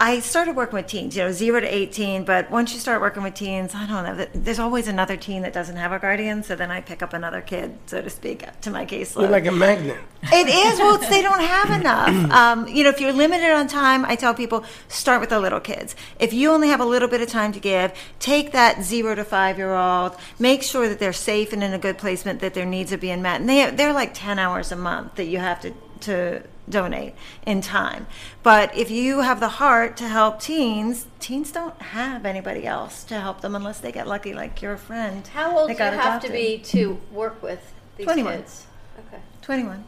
I started working with teens, you know, zero to 18, but once you start working with teens, I don't know, there's always another teen that doesn't have a guardian, so then I pick up another kid, so to speak, to my caseload. You're like a magnet. It is. Well, it's, they don't have enough. Um, you know, if you're limited on time, I tell people start with the little kids. If you only have a little bit of time to give, take that zero to five year old, make sure that they're safe and in a good placement, that their needs are being met. And they, they're like 10 hours a month that you have to, to donate in time. But if you have the heart to help teens, teens don't have anybody else to help them unless they get lucky, like your friend. How old do you got have to be to work with these 21. kids? Okay. 21.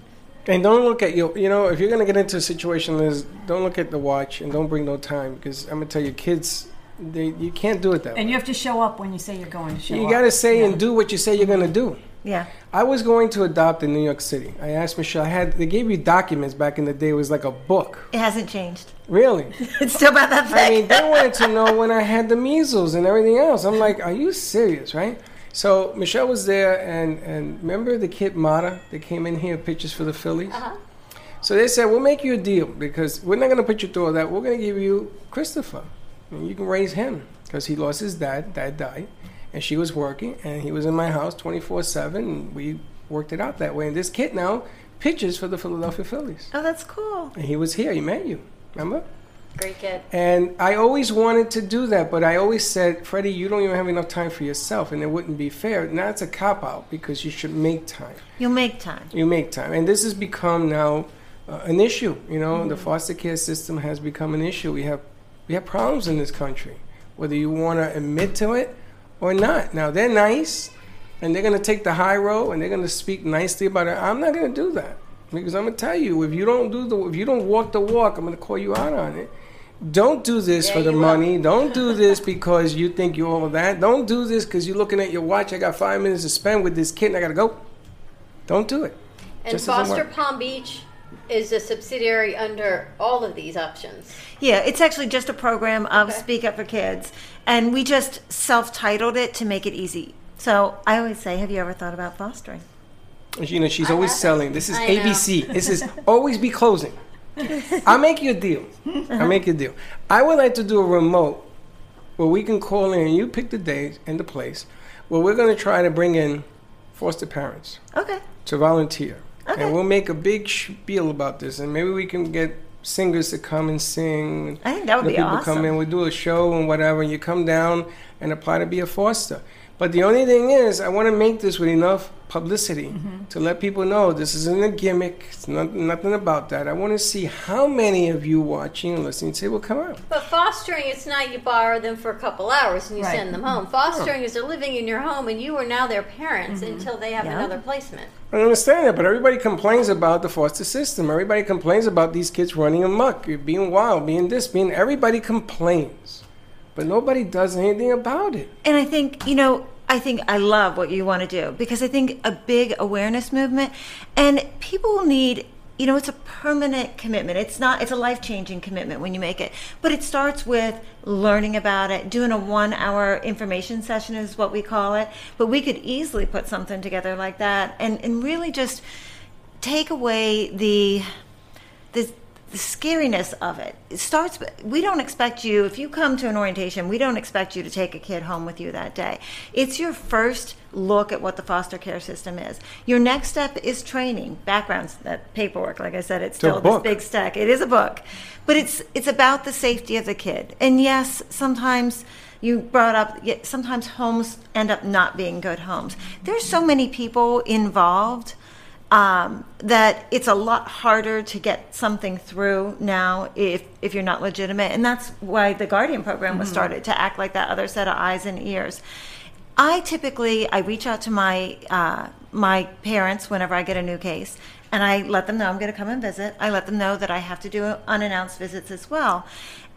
And don't look at your, you know, if you're gonna get into a situation, Liz, don't look at the watch and don't bring no time because I'm gonna tell you, kids, they you can't do it that And way. And you have to show up when you say you're going to show You up. You gotta say Yeah. and do what you say you're gonna do. Yeah. I was going to adopt in New York City. I asked Michelle. I had they gave you documents back in the day. It was like a book. It hasn't changed. Really? It's still about that thick. I mean, they wanted to know when I had the measles and everything else. I'm like, are you serious, right? So Michelle was there, and and remember the kid Mata that came in here pictures for the Phillies. Uh-huh. So they said, we'll make you a deal because we're not going to put you through all that. We're going to give you Christopher, and you can raise him because he lost his dad. Dad died, and she was working, and he was in my house 24 seven, and we worked it out that way. And this kid now pitches for the Philadelphia Phillies, oh, that's cool. and he was here. He met you, remember? Great kid. And I always wanted to do that, but I always said, Freddie, you don't even have enough time for yourself, and it wouldn't be fair. Now it's a cop out because you should make time. You'll make time. You make time, and this has become now uh, an issue. You know, the foster care system has become an issue. We have we have problems in this country, whether you want to admit to it or not. Now they're nice, and they're going to take the high road, and they're going to speak nicely about it. I'm not going to do that because I'm going to tell you, if you don't do the if you don't walk the walk, I'm going to call you out on it. Don't do this Yeah, for the you will. money. Don't do this because you think you're all that. Don't do this because you're looking at your watch. I got five minutes to spend with this kid and I got to go. Don't do it. And Just Foster. Palm Beach is a subsidiary under all of these options. Yeah, it's actually just a program of Okay. Speak Up for Kids, and we just self-titled it to make it easy. So I always say, have you ever thought about fostering? You know, she's I always haven't. selling. This is I know. ABC. This is always be closing. I'll make you a deal. I'll make you a deal. I would like to do a remote where we can call in and you pick the date and the place where we're going to try to bring in foster parents Okay. to volunteer. Okay. And we'll make a big spiel about this. And maybe we can get singers to come and sing. I think that would The be people come in, we do a show and whatever, and you come down and apply to be a foster. But the only thing is, I want to make this with enough publicity Mm-hmm. to let people know this isn't a gimmick. It's not, nothing about that. I want to see how many of you watching and listening say, well, come on. But fostering, it's not you borrow them for a couple hours and you Right. send them home. Fostering is they're living in your home and you are now their parents until they have Yeah. another placement. I understand that, but everybody complains about the foster system. Everybody complains about these kids running amok, being wild, being this, being. Everybody complains, but nobody does anything about it. And I think, you know, I think I love what you want to do because I think a big awareness movement and people need you know it's a permanent commitment it's not it's a life-changing commitment when you make it but it starts with learning about it doing a one hour information session is what we call it but we could easily put something together like that and and really just take away the the, the scariness of it. It starts. We don't expect you if you come to an orientation. We don't expect you to take a kid home with you that day. It's your first look at what the foster care system is. Your next step is training, backgrounds, that paperwork. Like I said, it's a still this big stack. It is a book, but it's it's about the safety of the kid. And yes, sometimes. You brought up, sometimes homes end up not being good homes. There's so many people involved um, that it's a lot harder to get something through now if if you're not legitimate, and that's why the Guardian program was started to act like that other set of eyes and ears. I typically I reach out to my uh, my parents whenever I get a new case, and I let them know I'm going to come and visit. I let them know that I have to do unannounced visits as well.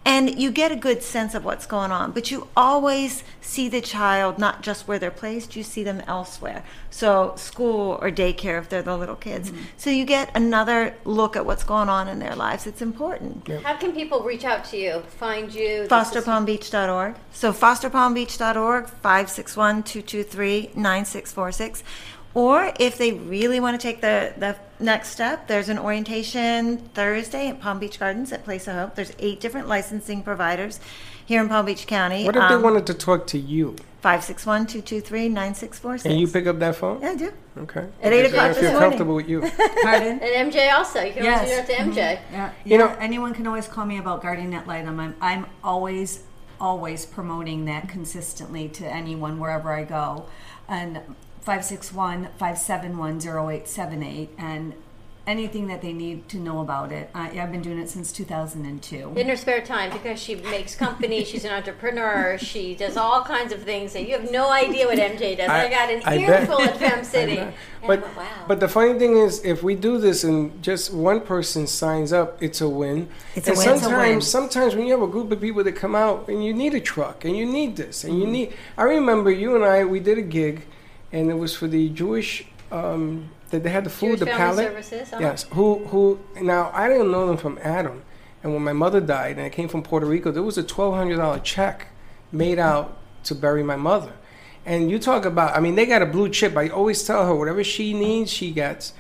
And you get a good sense of what's going on, but you always see the child not just where they're placed, you see them elsewhere. So, school or daycare if they're the little kids. Mm-hmm. So, you get another look at what's going on in their lives. It's important. How can people reach out to you, find you? This is- FosterPalmBeach.org. So fosterpalmbeach.org, 561-223-9646. Or if they really want to take the, the next step, there's an orientation Thursday at Palm Beach Gardens at Place of Hope. There's eight different licensing providers here in Palm Beach County. What if they Um, wanted to talk to you 561-223-9646. and you pick up that phone? Yeah, I do. Okay. At eight Because o'clock I this feel morning. comfortable with you. Pardon? And MJ also. You can always Yes. do that to MJ. Yeah, You yeah, know- anyone can always call me about Guardian Ad Litem. I'm, I'm always, always promoting that consistently to anyone wherever I go. And 561 571 0878. And anything that they need to know about it. I, I've been doing it since 2002. In her spare time, because she makes company, she's an entrepreneur, she does all kinds of things that you have no idea what MJ does. I, I- got an I bet. earful at Fem City. I And know. But went, wow. but the funny thing is, if we do this and just one person signs up, it's a win. It's a and win. It's a sometimes win. sometimes when you have a group of people that come out and you need a truck and you need this and Mm-hmm. you need. I remember you and I we did a gig, and it was for the Jewish. Um, that they had the food, Jewish the. Services, uh-huh. Yes. Who who? Now I didn't know them from Adam, and when my mother died and I came from Puerto Rico, there was a twelve hundred dollar check made out to bury my mother. And you talk about, I mean, they got a blue chip. I always tell her whatever she needs, she gets.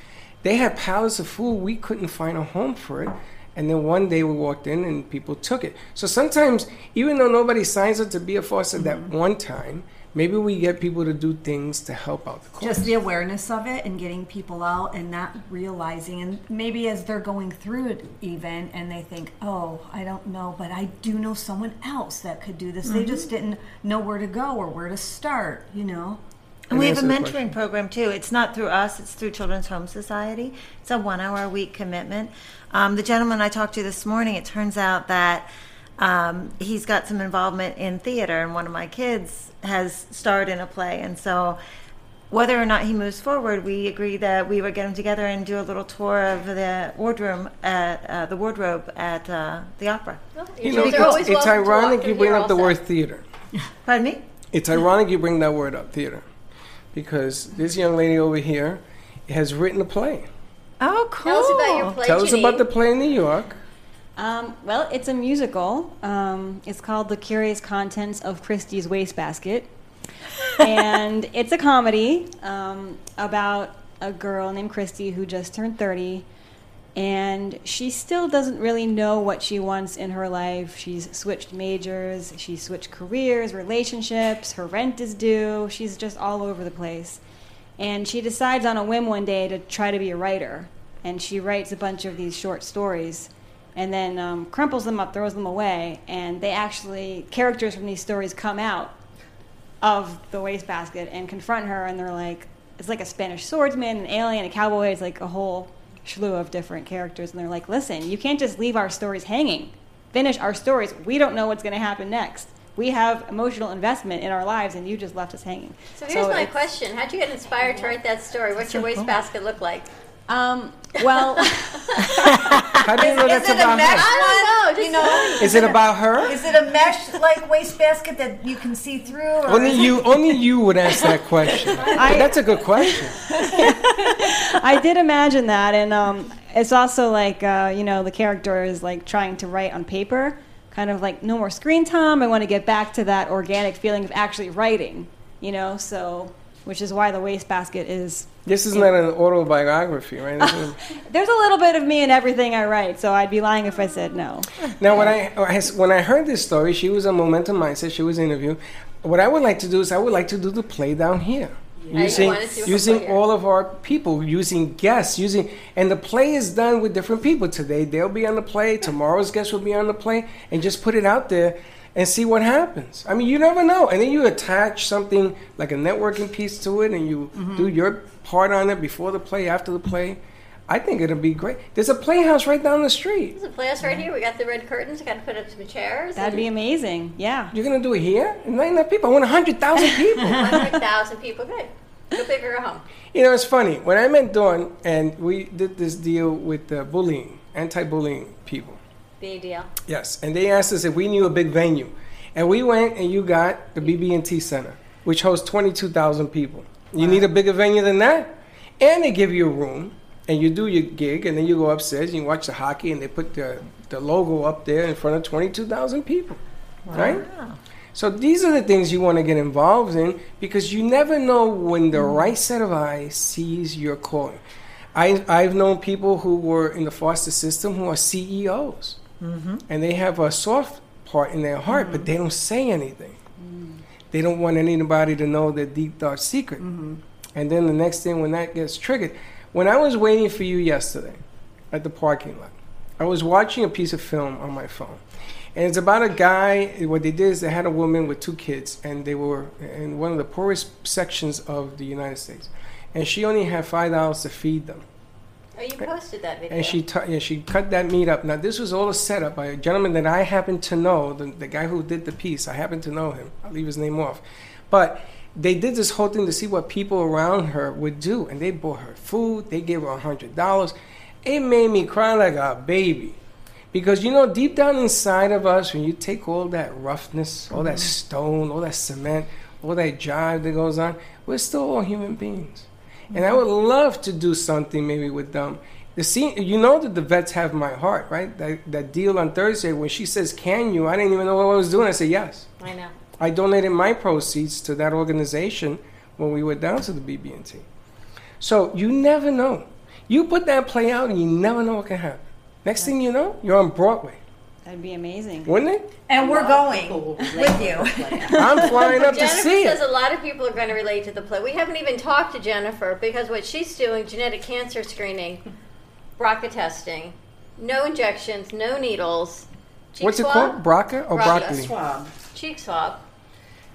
They had pallets of food. We couldn't find a home for it. And then one day we walked in and people took it. So sometimes, even though nobody signs up to be a foster that one time, maybe we get people to do things to help out the cause. just the awareness of it and getting people out and not realizing and maybe as they're going through it even and they think oh i don't know but i do know someone else that could do this they just didn't know where to go or where to start you know And we have a mentoring question. program too. It's not through us, it's through Children's Home Society. It's a one hour a week commitment. Um, the gentleman I talked to this morning, it turns out that um, he's got some involvement in theater, and one of my kids has starred in a play. And so, whether or not he moves forward, we agreed that we would get him together and do a little tour of the wardrobe at uh, the wardrobe at uh, the opera. Well, You know, kids are always it's, it's welcome to walk ironic you bring here up the word theater. Pardon me? It's ironic you bring that word up, theater, because this young lady over here has written a play. Oh, cool. Tell us about your play, Tell us about the play in New York. Um, well, it's a musical. Um, it's called The Curious Contents of Christie's Wastebasket. and it's a comedy um, about a girl named Christy who just turned 30. And she still doesn't really know what she wants in her life. She's switched majors, she's switched careers, relationships, her rent is due. She's just all over the place. And she decides on a whim one day to try to be a writer. And she writes a bunch of these short stories and then um, crumples them up, throws them away. And they actually, characters from these stories come out of the wastebasket and confront her. And they're like, it's like a Spanish swordsman, an alien, a cowboy. It's like a whole slew of different characters. And they're like, listen, you can't just leave our stories hanging. Finish our stories. We don't know what's going to happen next. We have emotional investment in our lives, and you just left us hanging. So here's my question: How'd you get inspired to write that story? What's your wastebasket look like? Um, well, How do you know that's is it a about mesh her? I don't know. you know, Is it about her? is it a mesh like wastebasket that you can see through? Or Only you, only you would ask that question. But that's a good question. I did imagine that, and um, it's also like uh, you know the character is like trying to write on paper, kind of like no more screen time. I want to get back to that organic feeling of actually writing, you know. So, which is why the wastebasket is. This is not an autobiography, right? This There's a little bit of me in everything I write, so I'd be lying if I said no. Now, when I when I heard this story, she was a Momentum Mindset. She was interviewed. What I would like to do is I would like to do the play down here, you using wanna see what using all of our people, using guests, using and the play is done with different people. Today they'll be on the play. Tomorrow's guest will be on the play, and just put it out there and see what happens. I mean, you never know. And then you attach something like a networking piece to it, and you Mm-hmm. do your part on it before the play, after the play. I think it'll be great. There's a playhouse right down the street. There's a playhouse right here. We got the red curtains. I got to put up some chairs. That'd be amazing. Yeah. You're gonna do it here? Not enough people. I want hundred thousand people. hundred thousand people. Good. Go big or go home. you know, it's funny. When I met Dawn and we did this deal with uh, bullying, anti-bullying people. Big deal. Yes, and they asked us if we knew a big venue, and we went and you got the BB&T Center, which hosts twenty-two thousand people. You need a bigger venue than that, and they give you a room, and you do your gig, and then you go upstairs and you watch the hockey, and they put the the logo up there in front of twenty-two thousand people, right? So these are the things you want to get involved in because you never know when the mm. right set of eyes sees your calling. I, I've known people who were in the foster system who are CEOs, Mm-hmm. and they have a soft part in their heart, but mm-hmm. they don't say anything. Mm. They don't want anybody to know their deep dark secret. Mm-hmm. And then the next thing, when that gets triggered, when I was waiting for you yesterday at the parking lot, I was watching a piece of film on my phone. And it's about a guy. What they did is they had a woman with two kids, and they were in one of the poorest sections of the United States. And she only had five dollars to feed them. Oh, you posted that video. and she t- yeah, she cut that meat up. Now this was all a setup by a gentleman that I happen to know, the, the guy who did the piece. I happen to know him. I'll leave his name off, but they did this whole thing to see what people around her would do, and they bought her food. They gave her a hundred dollars. It made me cry like a baby. Because you know, deep down inside of us, when you take all that roughness, all that mm-hmm. stone, all that cement, all that jive that goes on, we're still all human beings. And I would love to do something maybe with them. The scene, you know that the vets have my heart, right? That, that deal on Thursday when she says, "Can you?" I didn't even know what I was doing. I said, "Yes." I know. I donated my proceeds to that organization when we went down to the BB&T. So you never know. You put that play out, and you never know what can happen. Next thing you know, you're on Broadway, That'd be amazing. wouldn't it? And we're going with you. to the play. I'm flying up to Jennifer see says it. a lot of people are going to relate to the play. We haven't even talked to Jennifer because what she's doing, genetic cancer screening, BRCA testing, no injections, no needles. Cheek What's it called? Braca or Braca. broccoli? Swab. Cheek swab.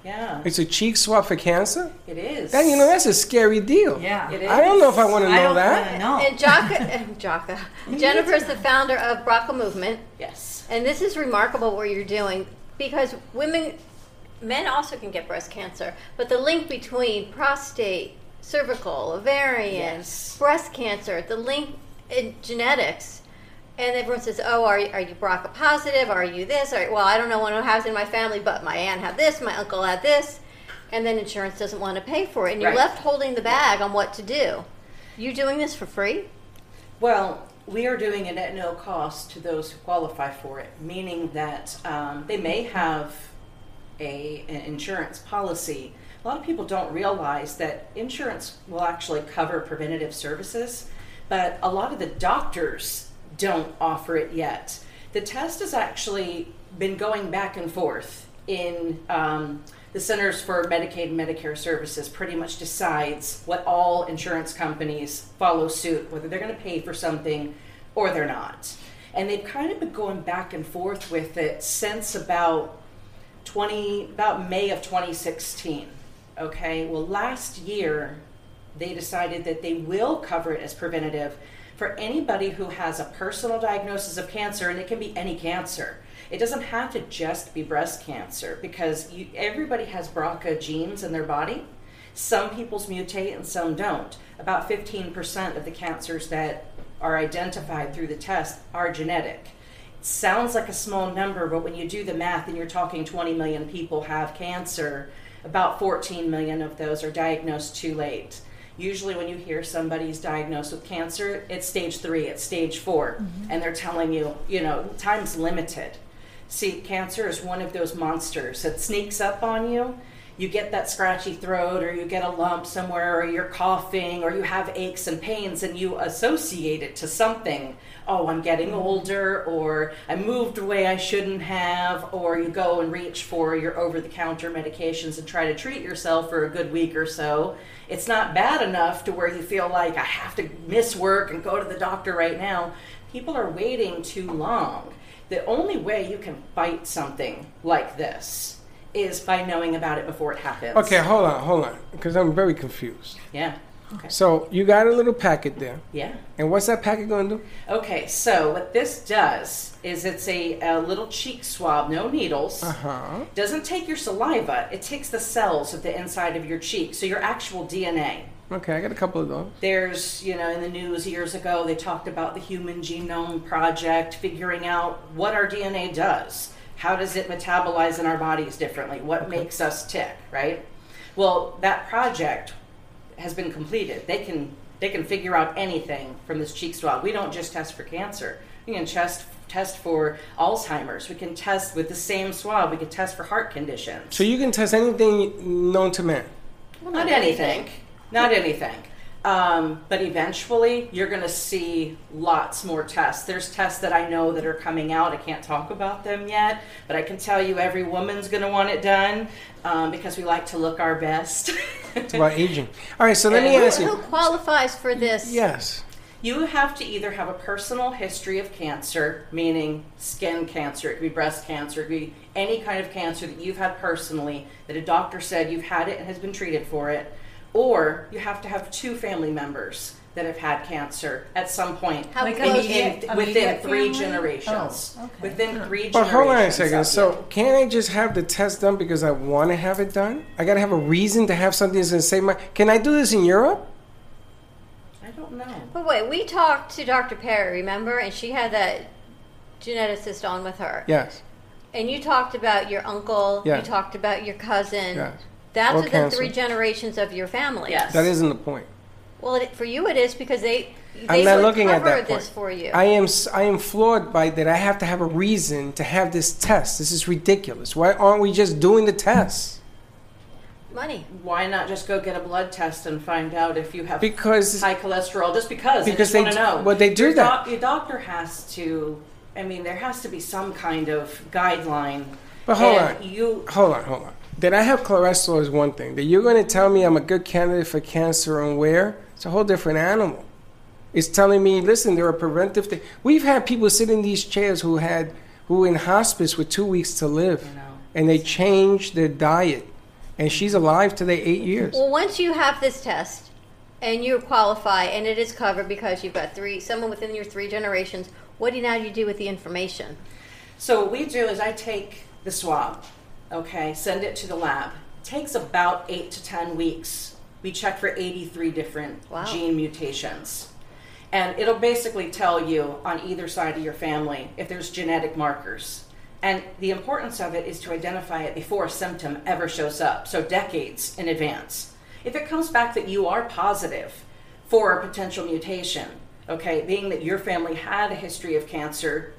Yeah, It's a cheek swab for cancer. it is. That you know, that's a scary deal. Yeah. it is. I don't know if I want to I know don't that. wanna know. And Jaka, Jaka, Jennifer is the founder of BRCA Movement. Yes. And this is remarkable what you're doing because women, men also can get breast cancer, but the link between prostate, cervical, ovarian, Yes. breast cancer, the link in genetics. And everyone says, "Oh, are you, are you BRCA positive? Are you this? Or, well, I don't know one what has in my family, but my aunt had this, my uncle had this, and then insurance doesn't want to pay for it, and you're Right. left holding the bag on what to do. You doing this for free? Well, we are doing it at no cost to those who qualify for it, meaning that um, they may have a, an insurance policy. A lot of people don't realize that insurance will actually cover preventative services, but a lot of the doctors don't offer it yet. The test has actually been going back and forth in um, the Centers for Medicaid and Medicare Services pretty much decides what all insurance companies follow suit, whether they're going to pay for something or they're not. And they've kind of been going back and forth with it since about 20 about May of 2016. Okay? Well, last year they decided that they will cover it as preventative for anybody who has a personal diagnosis of cancer and it can be any cancer. It doesn't have to just be breast cancer because you, everybody has BRCA genes in their body. Some people's mutate and some don't. About 15% of the cancers that are identified through the test are genetic. It sounds like a small number, but when you do the math and you're talking 20 million people have cancer, about 14 million of those are diagnosed too late. Usually, when you hear somebody's diagnosed with cancer, it's stage three, it's stage 4 mm-hmm. and they're telling you, you know, time's limited. See, cancer is one of those monsters that sneaks up on you. You get that scratchy throat, or you get a lump somewhere, or you're coughing, or you have aches and pains, and you associate it to something. Oh, I'm getting mm-hmm. older, or I moved away I shouldn't have, or you go and reach for your over the counter medications and try to treat yourself for a good week or so. It's not bad enough to where you feel like I have to miss work and go to the doctor right now. People are waiting too long the only way you can fight something like this is by knowing about it before it happens. Okay, hold on, hold on, because I'm very confused. Yeah. Okay. So you got a little packet there, Yeah. and what's that packet going to do? Okay, so what this does is it's a, a little cheek swab, no needles. Uh huh. Doesn't take your saliva, it takes the cells of the inside of your cheek, so your actual DNA. Okay, I got a couple of those. There's, you know, in the news years ago, they talked about the Human Genome Project, figuring out what our DNA does. How does it metabolize in our bodies differently? What makes us tick, right? Well, that project has been completed. They can they can figure out anything from this cheek swab. We don't just test for cancer. We can test test for Alzheimer's. We can test with the same swab. We can test for heart conditions. So you can test anything known to man. Well, Not anything. Not anything. Um, but eventually, you're going to see lots more tests. There's tests that I know that are coming out. I can't talk about them yet, but I can tell you every woman's going to want it done um, because we like to look our best. It's about aging. All right, so let me And- ask Who qualifies for this? Yes. you have to either have a personal history of cancer, meaning skin cancer, it could be breast cancer, it could be any kind of cancer that you've had personally, that a doctor said you've had it and has been treated for it, or you have to have two family members that have had cancer at some point How in- close- in- Immediate- within immediate three family? Oh, generations. Oh, okay. Within three But generations. But hold on a second. So can't I just have the test done because I want to have it done? I gotta have a reason to have something that's gonna save my. Can I do this in Europe? I don't know. But wait, we talked to Dr. Perry, remember? And she had that geneticist on with her. Yes. And you talked about your uncle, Yeah. you talked about your cousin. Yes. That's Or within cancer. three generations of your family. Yes. That isn't the point. Well, it, for you it is because they they I'm not would looking at cover that point. this for you. I am s- I am flawed by that. I have to have a reason to have this test. This is ridiculous. Why aren't we just doing the test? Money. Why not just go get a blood test and find out if you have Because high cholesterol? Just because. Because I they just d- want to know. well, they do your that. doc- your doctor has to. I mean, there has to be some kind of guideline. But hold and on. You hold on, hold on. That I have cholesterol is one thing. That you're going to tell me I'm a good candidate for cancer and where? It's a whole different animal. It's telling me, listen, there are preventive things. We've had people sit in these chairs who had who were in hospice with two weeks to live, I know. and they changed their diet, and she's alive today, eight years. Well, once you have this test and you qualify and it is covered because you've got three someone within your three generations, what do you now do you do with the information? So what we do is I take the swab, okay, send it to the lab. takes about eight to ten weeks. We check for 83 different Wow. gene mutations. And it'll basically tell you on either side of your family if there's genetic markers. And the importance of it is to identify it before a symptom ever shows up, so decades in advance. If it comes back that you are positive for a potential mutation, okay, being that your family had a history of cancer,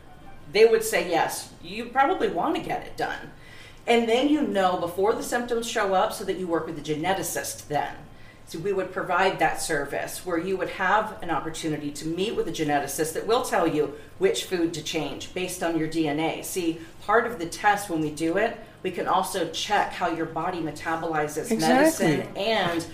they would say yes, you probably want to get it done. And then you know before the symptoms show up so that you work with the geneticist then. So we would provide that service where you would have an opportunity to meet with a geneticist that will tell you which food to change based on your DNA. See, part of the test when we do it, we can also check how your body metabolizes Exactly. medicine and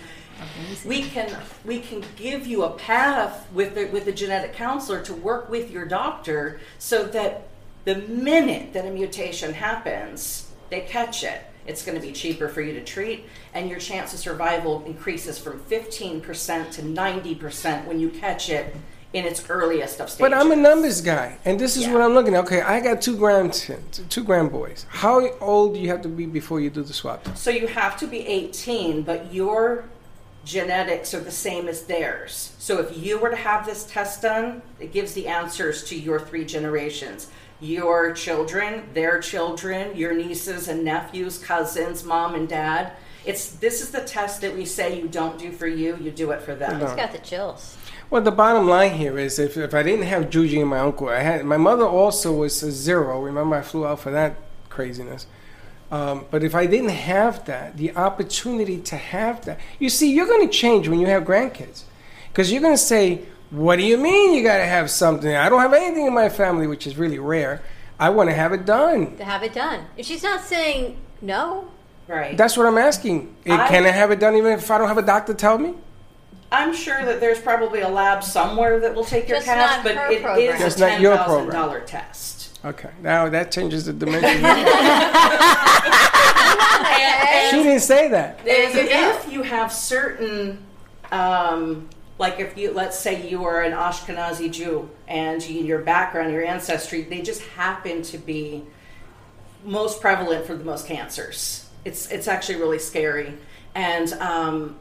we can we can give you a path with the, with the genetic counselor to work with your doctor so that the minute that a mutation happens, they catch it. It's going to be cheaper for you to treat, and your chance of survival increases from 15% to 90% when you catch it in its earliest of stages. But I'm a numbers guy, and this is Yeah. what I'm looking at. Okay, I got two grand, two grand boys. How old do you have to be before you do the swab? So you have to be 18, but your genetics are the same as theirs. So if you were to have this test done, it gives the answers to your three generations. Your children, their children, your nieces and nephews, cousins, mom and dad. It's this is the test that we say you don't do for you, you do it for them. No. It's got the chills. Well, the bottom line here is if, if I didn't have Juji and my uncle, I had my mother also was a zero. Remember, I flew out for that craziness. Um, but if I didn't have that, the opportunity to have that, you see, you're going to change when you have grandkids, because you're going to say, "What do you mean you got to have something? I don't have anything in my family, which is really rare. I want to have it done." To have it done. And she's not saying no. Right. That's what I'm asking. Eh, I- Can I have it done even if I don't have a doctor tell me? I'm sure that there's probably a lab somewhere that will take your test, but her it is program. a Just not your $10,000 test. Okay, now that changes the dimension. And- she didn't say that. There And you go. if you have certain, um, like if you, let's say you are an Ashkenazi Jew and you, your background, your ancestry, they just happen to be most prevalent for the most cancers. It's, it's actually really scary. And um,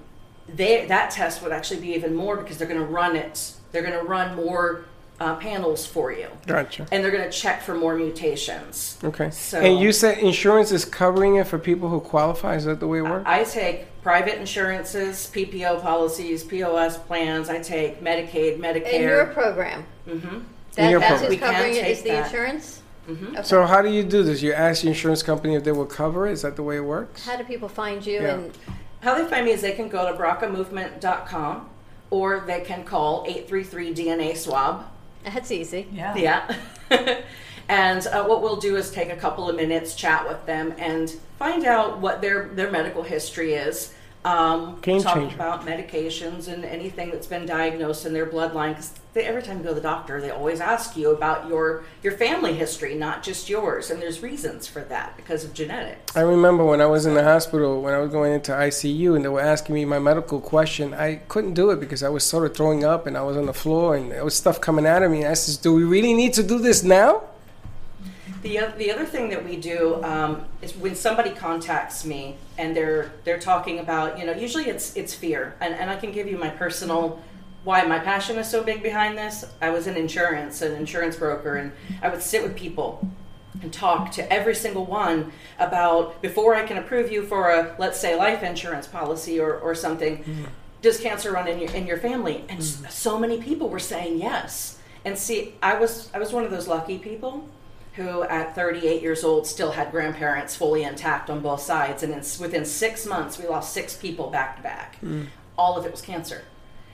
they, that test would actually be even more because they're going to run it, they're going to run more uh, panels for you. Gotcha. And they're going to check for more mutations. Okay. So- and you said insurance is covering it for people who qualify. Is that the way it works? I take private insurances, PPO policies, POS plans. I take Medicaid, Medicare. In your program. mm-hmm. That, your that's program. who's covering it is the that. insurance? Mm-hmm. Okay. so how do you do this? You ask the insurance company if they will cover it. Is that the way it works? How do people find you? Yeah. And How they find me is they can go to BRCAmovement.com or they can call 833 DNA swab. That's easy. Yeah. Yeah. and uh, what we'll do is take a couple of minutes, chat with them, and find out what their, their medical history is. Um, Game talk changer. about medications and anything that's been diagnosed in their bloodline. Because every time you go to the doctor, they always ask you about your your family history, not just yours. And there's reasons for that because of genetics. I remember when I was in the hospital, when I was going into ICU, and they were asking me my medical question. I couldn't do it because I was sort of throwing up, and I was on the floor, and there was stuff coming out of me. And I says, "Do we really need to do this now?" The, the other thing that we do um, is when somebody contacts me and they're they're talking about you know usually it's it's fear and, and I can give you my personal why my passion is so big behind this. I was in insurance, an insurance broker, and I would sit with people and talk to every single one about before I can approve you for a let's say life insurance policy or, or something. Does cancer run in your in your family? And s so many people were saying yes. And see, I was I was one of those lucky people who at 38 years old still had grandparents fully intact on both sides. And in, within six months we lost six people back to back. Hmm. All of it was cancer.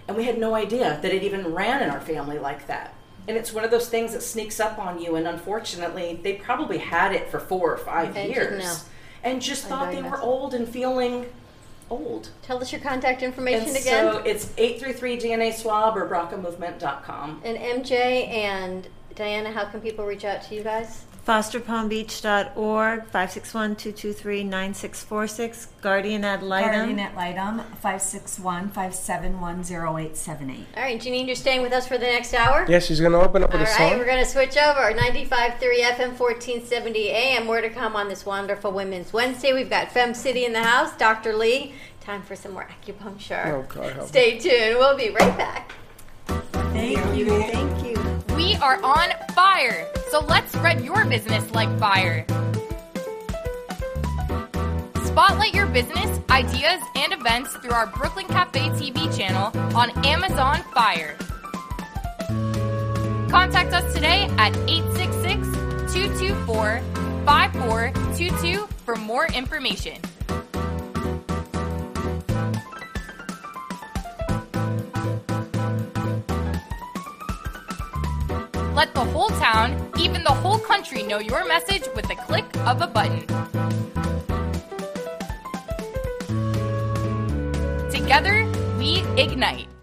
And we had no idea that it even ran in our family like that. And it's one of those things that sneaks up on you and unfortunately they probably had it for four or five And didn't years. know. and just thought they were Undiagnosed. old and feeling old. Tell us your contact information and again. so it's 833 dna swab or brcamovement.com and MJ and Diana, how can people reach out to you guys? fosterpalmbeach.org, 561-223-9646, Guardian ad litem. Guardian ad Litem, 561-571-0878. All right, Janine, you're staying with us for the next hour? Yeah, she's gonna open up with All a right, song. we're going to switch over. 95.3 FM, 1470 AM. More to come on this wonderful Women's Wednesday. We've got Fem City in the house, Dr. Lee. Time for some more acupuncture. Oh, God help me. Stay tuned. We'll be right back. Thank you. Thank you. We are on fire, so let's spread your business like fire. Spotlight your business, ideas, and events through our Brooklyn Cafe TV channel on Amazon Fire. Contact us today at 866 224 5422 for more information. Let the whole town, even the whole country, know your message with the click of a button. Together, we ignite.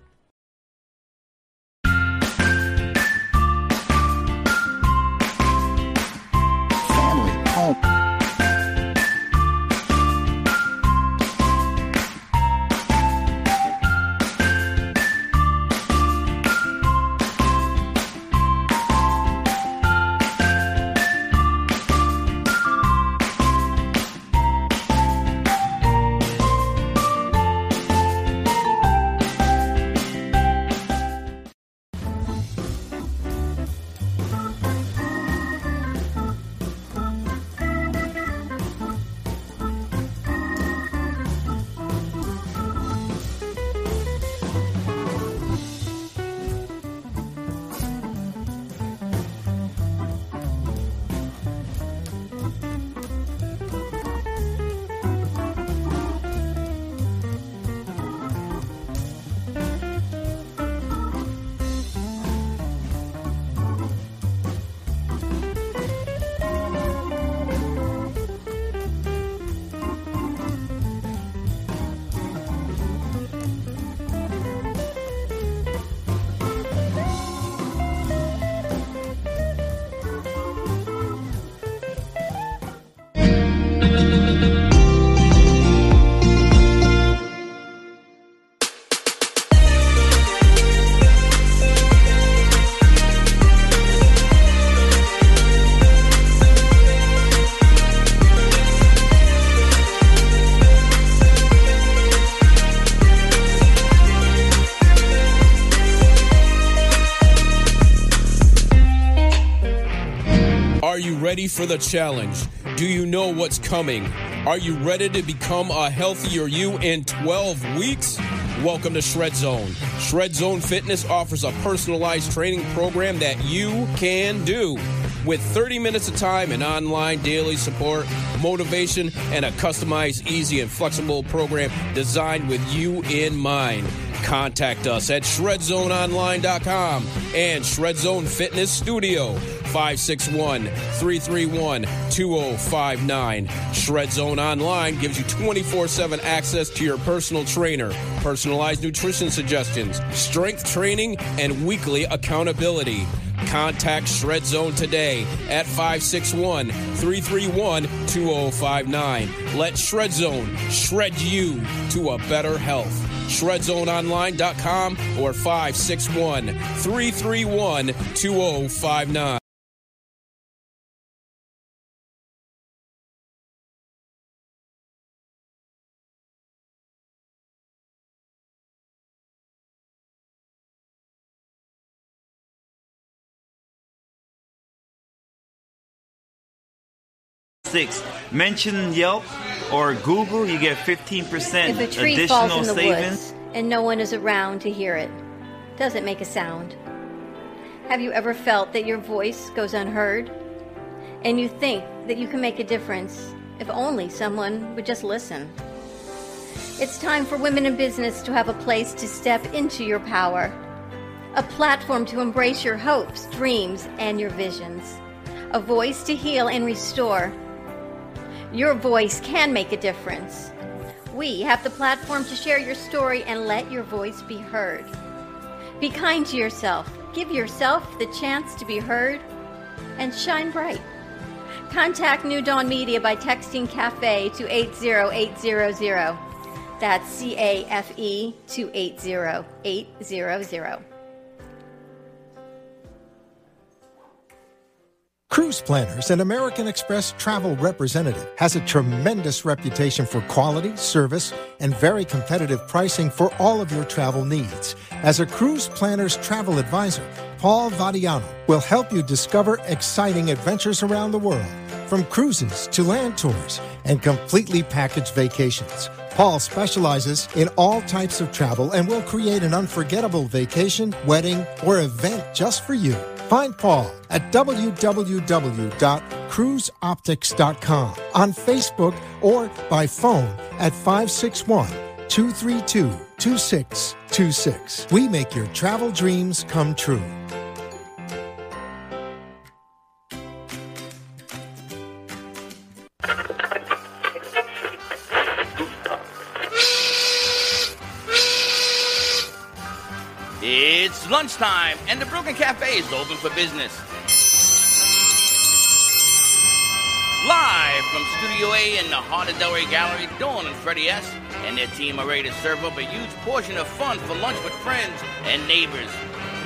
Ready for the challenge? Do you know what's coming? Are you ready to become a healthier you in 12 weeks? Welcome to Shred Zone. Shred Zone Fitness offers a personalized training program that you can do. With 30 minutes of time and online daily support, motivation, and a customized, easy, and flexible program designed with you in mind. Contact us at shredzoneonline.com and Shred Zone Fitness Studio. 561 331 2059. Shred Zone Online gives you 24 7 access to your personal trainer, personalized nutrition suggestions, strength training, and weekly accountability. Contact Shred Zone today at 561 331 2059. Let Shred Zone shred you to a better health. ShredZoneOnline.com or 561 331 2059. Six. Mention Yelp or Google, you get 15% If a tree falls additional in the savings. woods and no one is around to hear it, does it make a sound? Have you ever felt that your voice goes unheard? And you think that you can make a difference if only someone would just listen? It's time for women in business to have a place to step into your power, a platform to embrace your hopes, dreams, and your visions, a voice to heal and restore. Your voice can make a difference. We have the platform to share your story and let your voice be heard. Be kind to yourself. Give yourself the chance to be heard and shine bright. Contact New Dawn Media by texting CAFE to 80800. That's C A F E to 80800. Cruise Planners, an American Express travel representative, has a tremendous reputation for quality, service, and very competitive pricing for all of your travel needs. As a Cruise Planners travel advisor, Paul Vadiano will help you discover exciting adventures around the world, from cruises to land tours and completely packaged vacations. Paul specializes in all types of travel and will create an unforgettable vacation, wedding, or event just for you. Find Paul at www.cruiseoptics.com, on Facebook, or by phone at 561 232 2626. We make your travel dreams come true. It's lunchtime, and the Brooklyn Cafe is open for business. Live from Studio A in the heart of Delray Gallery, Dawn and Freddie S. and their team are ready to serve up a huge portion of fun for lunch with friends and neighbors.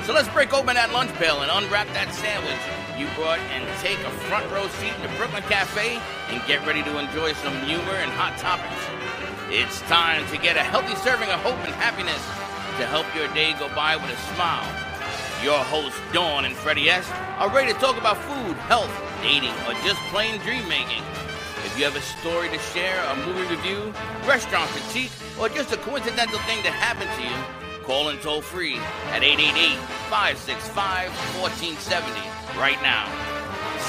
So let's break open that lunch pail and unwrap that sandwich you brought and take a front row seat in the Brooklyn Cafe and get ready to enjoy some humor and hot topics. It's time to get a healthy serving of hope and happiness to help your day go by with a smile. Your hosts, Dawn and Freddie S., are ready to talk about food, health, dating, or just plain dream making. If you have a story to share, a movie review, restaurant critique, or just a coincidental thing that happened to you, call in toll free at 888 565 1470 right now.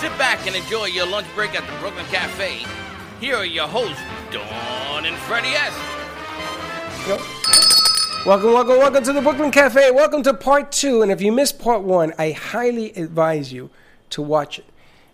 Sit back and enjoy your lunch break at the Brooklyn Cafe. Here are your hosts, Dawn and Freddie S. Welcome, welcome, welcome to the Brooklyn Cafe. Welcome to part two. And if you missed part one, I highly advise you to watch it.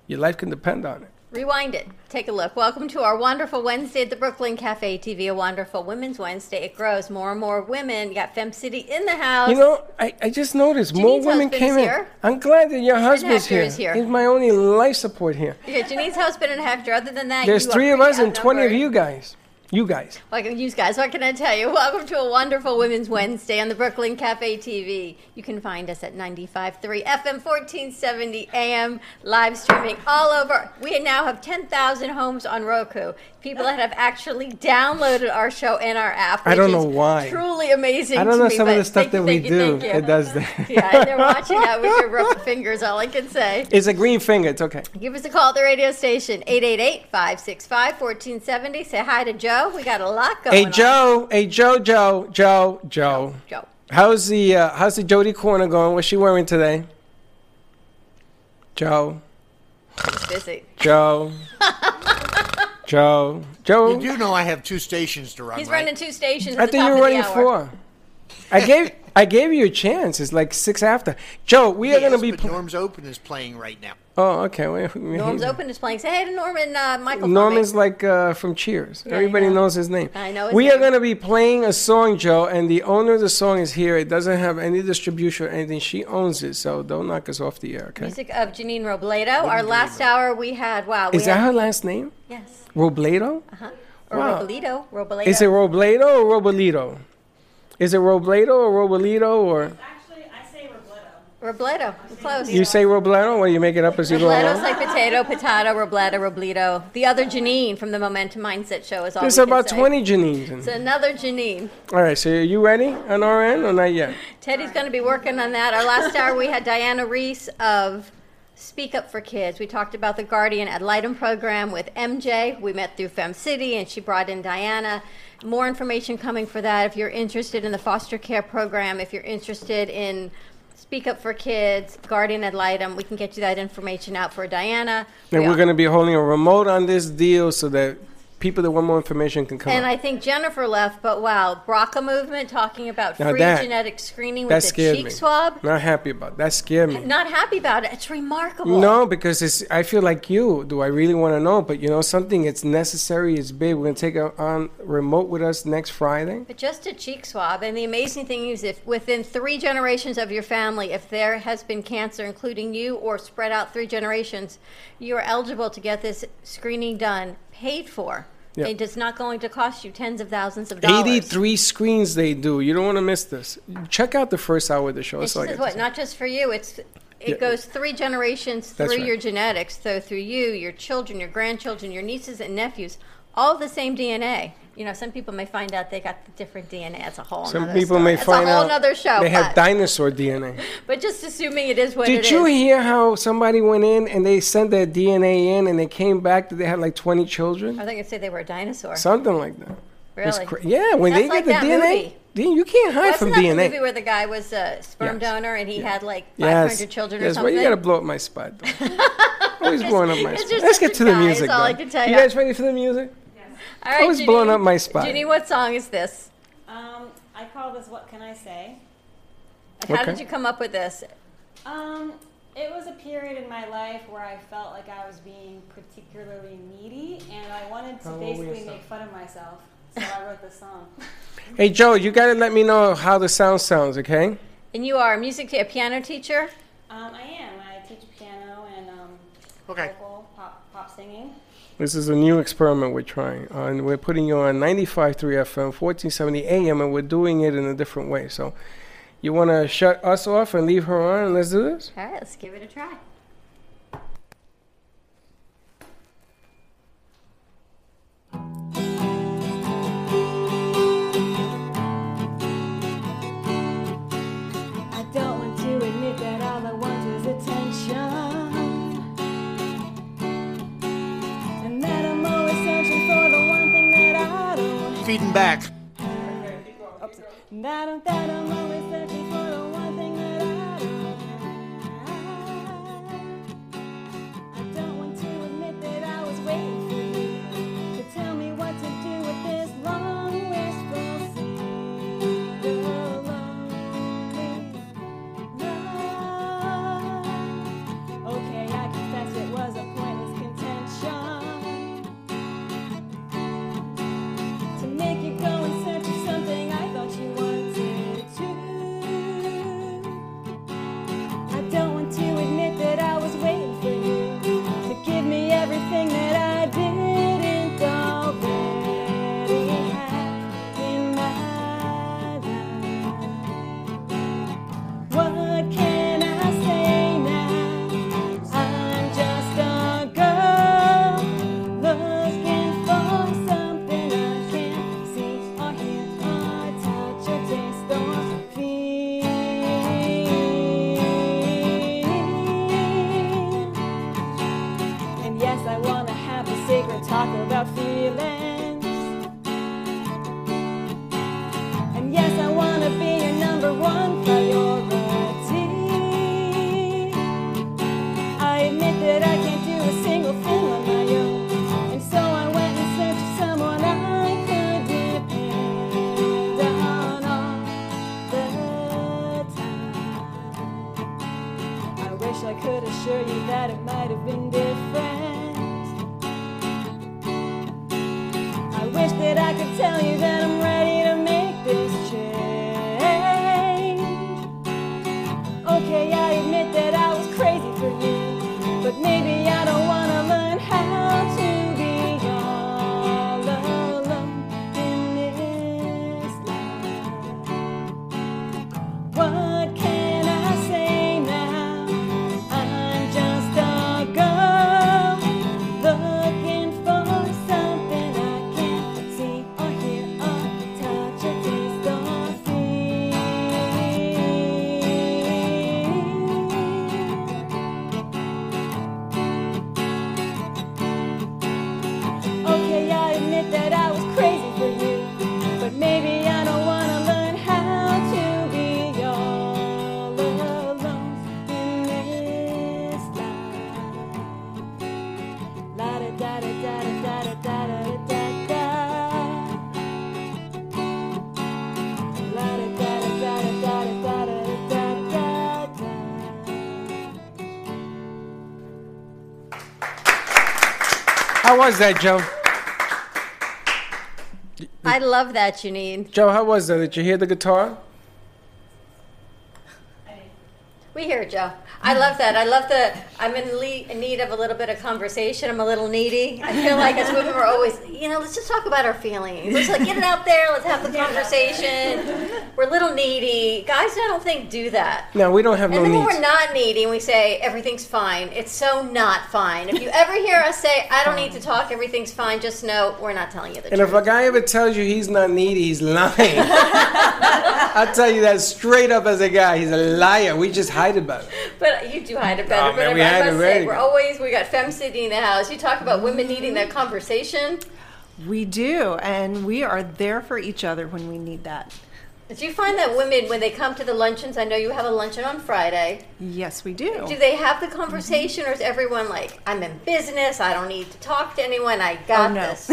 Your life can depend on it. Rewind it. Take a look. Welcome to our wonderful Wednesday at the Brooklyn Cafe TV, a wonderful Women's Wednesday. It grows. More and more women. You got Fem City in the house. You know, I, I just noticed more Janine's women came in. here. I'm glad that your husband's here. is here. He's my only life support here. Yeah, Janine's husband and Hector. Other than that, There's three of us and 20 of you guys. You guys. Welcome, you guys. What can I tell you? Welcome to a wonderful Women's Wednesday on the Brooklyn Cafe TV. You can find us at 95.3 FM, 1470 AM, live streaming all over. We now have 10,000 homes on Roku. People that have actually downloaded our show and our app. I don't know why. Truly amazing. I don't to know me, some of the stuff thank that we thank do. you. It does that. yeah, and they're watching that with your rough fingers. All I can say. It's a green finger. It's okay. Give us a call at the radio station, 888-565-1470. Say hi to Joe. We got a lot going Hey on. Joe. Hey Joe. Joe. Joe. Joe. Joe. How's the uh, How's the Jody corner going? What's she wearing today? Joe. Busy. Joe. Joe. Joe. You do know I have two stations to run, He's right? running two stations I at the think top you of running hour. four. I gave I gave you a chance. It's like six after. Joe, we are going to be. but pl- Norm's Open is playing right now. oh, okay. Wait, Norm's Open is playing. Say hey to Norman uh, Michael. for me. Norman's like uh, from Cheers. Yeah, Everybody know. knows his name. I know his we are going to be playing a song, Joe, and the owner of the song is here. It doesn't have any distribution or anything. She owns it, so don't knock us off the air, okay? Music of Janine Robledo. Our last hour we had wow. We Is that her last name? Yes. Robledo? Uh-huh. Or Wow. Robledo. Robledo. Is it Robledo or Robolito? Is it Robledo or Robolito or Actually, I say Robledo. Close. you say Robledo or you make it up as you go Robledo's along? like potato, potato, Robledo, Robledo. The other Janine from the Momentum Mindset Show is all There's we can about say. 20 Janines. in It's another Janine. All right, so are you ready on our end or not yet? Teddy's going to be working on that. Our last hour, we had Diana Reese of Speak Up for Kids. We talked about the Guardian Ad Litem program with MJ. We met through Fem City, and she brought in Diana. More information coming for that. If you're interested in the foster care program, if you're interested in Speak Up for Kids, Guardian Ad Litem, we can get you that information out for Diana. And We we're going to be holding a remote on this deal so that people that want more information can come And. I think Jennifer left, but wow, BRCA movement talking about Now free that- genetic screening with the cheek me. swab. Not happy about that. Scared me. Not happy about it. It's remarkable. No, because it's. I feel like you. Do I really want to know? But you know, something. It's necessary. It's big. We're gonna take it on remote with us next Friday. But just a cheek swab. And the amazing thing is, if within three generations of your family, if there has been cancer, including you, or spread out three generations, you are eligible to get this screening done, paid for. Yeah. It is not going to cost you tens of thousands of dollars. Eighty-three screens they do. You don't want to miss this. Check out the first hour of the show. It's That's all I just got to what, not just for you. It's it Yeah. goes three generations through right. your genetics, so through you, your children, your grandchildren, your nieces and nephews, all the same DNA. You know, some people may find out they got the different DNA. That's a whole. Some people story. may That's find a whole out show. they have dinosaur DNA. but just assuming it is what it is. Did it you is. hear how somebody went in and they sent their DNA in and they came back that they had like twenty children? I think I'd say they were a dinosaur. Something like that. Really? cra- yeah, when That's they like get the DNA, movie. you can't hide Wasn't from that DNA. the movie where the guy was a sperm Yes. donor and he had like 500 yes, children or yes. something? Well, you gotta blow up my spot. Though. Always blowing up my spot. just Let's get to the music. all I though. can tell you ya. guys ready for the music? All right, Always blowing Janine- up my spot. Janine, what song is this? Um, I call this "What Can I Say." How Okay. did you come up with this? Um, it was a period in my life where I felt like I was being particularly needy, and I wanted to How old were you basically yourself? make fun of myself. So I wrote this song. Hey Joe, you gotta let me know how the sound sounds, okay? And you are a music a piano teacher. Um, I am. I teach piano and um, Okay. vocal pop, pop singing. This is a new experiment we're trying, uh, and we're putting you on 95.3 FM, 1470 AM, and we're doing it in a different way. So, you want to shut us off and leave her on, and let's do this? All right, let's give it a try. Feeding back. Was that, Joe? I love that, Janine. Joe, how was that? Did you hear the guitar? We hear it, Joe. I love that. I love the. I'm in, le- in need of a little bit of conversation. I'm a little needy. I feel like as women, we're always, you know, let's just talk about our feelings. Let's like get it out there. Let's have the conversation. We're a little needy. Guys, I don't think do that. No, we don't have And no then when we're not needy and we say everything's fine, it's so not fine. If you ever hear us say, I don't need to talk, everything's fine, just know we're not telling you the And truth. And if a guy ever tells you he's not needy, he's lying. I'll tell you that straight up as a guy. He's a liar. We just hide about it. But you do hide it better. Oh, but man, I must say, we're always, we got Fem City in the house. You talk about women needing that mm-hmm. conversation. We do, and we are there for each other when we need that. Do you find that women, when they come to the luncheons, I know you have a luncheon on Friday, Yes, we do. do they have the mm-hmm. conversation or is everyone like, I'm in business, I don't need to talk to anyone, I oh, got oh, no. this?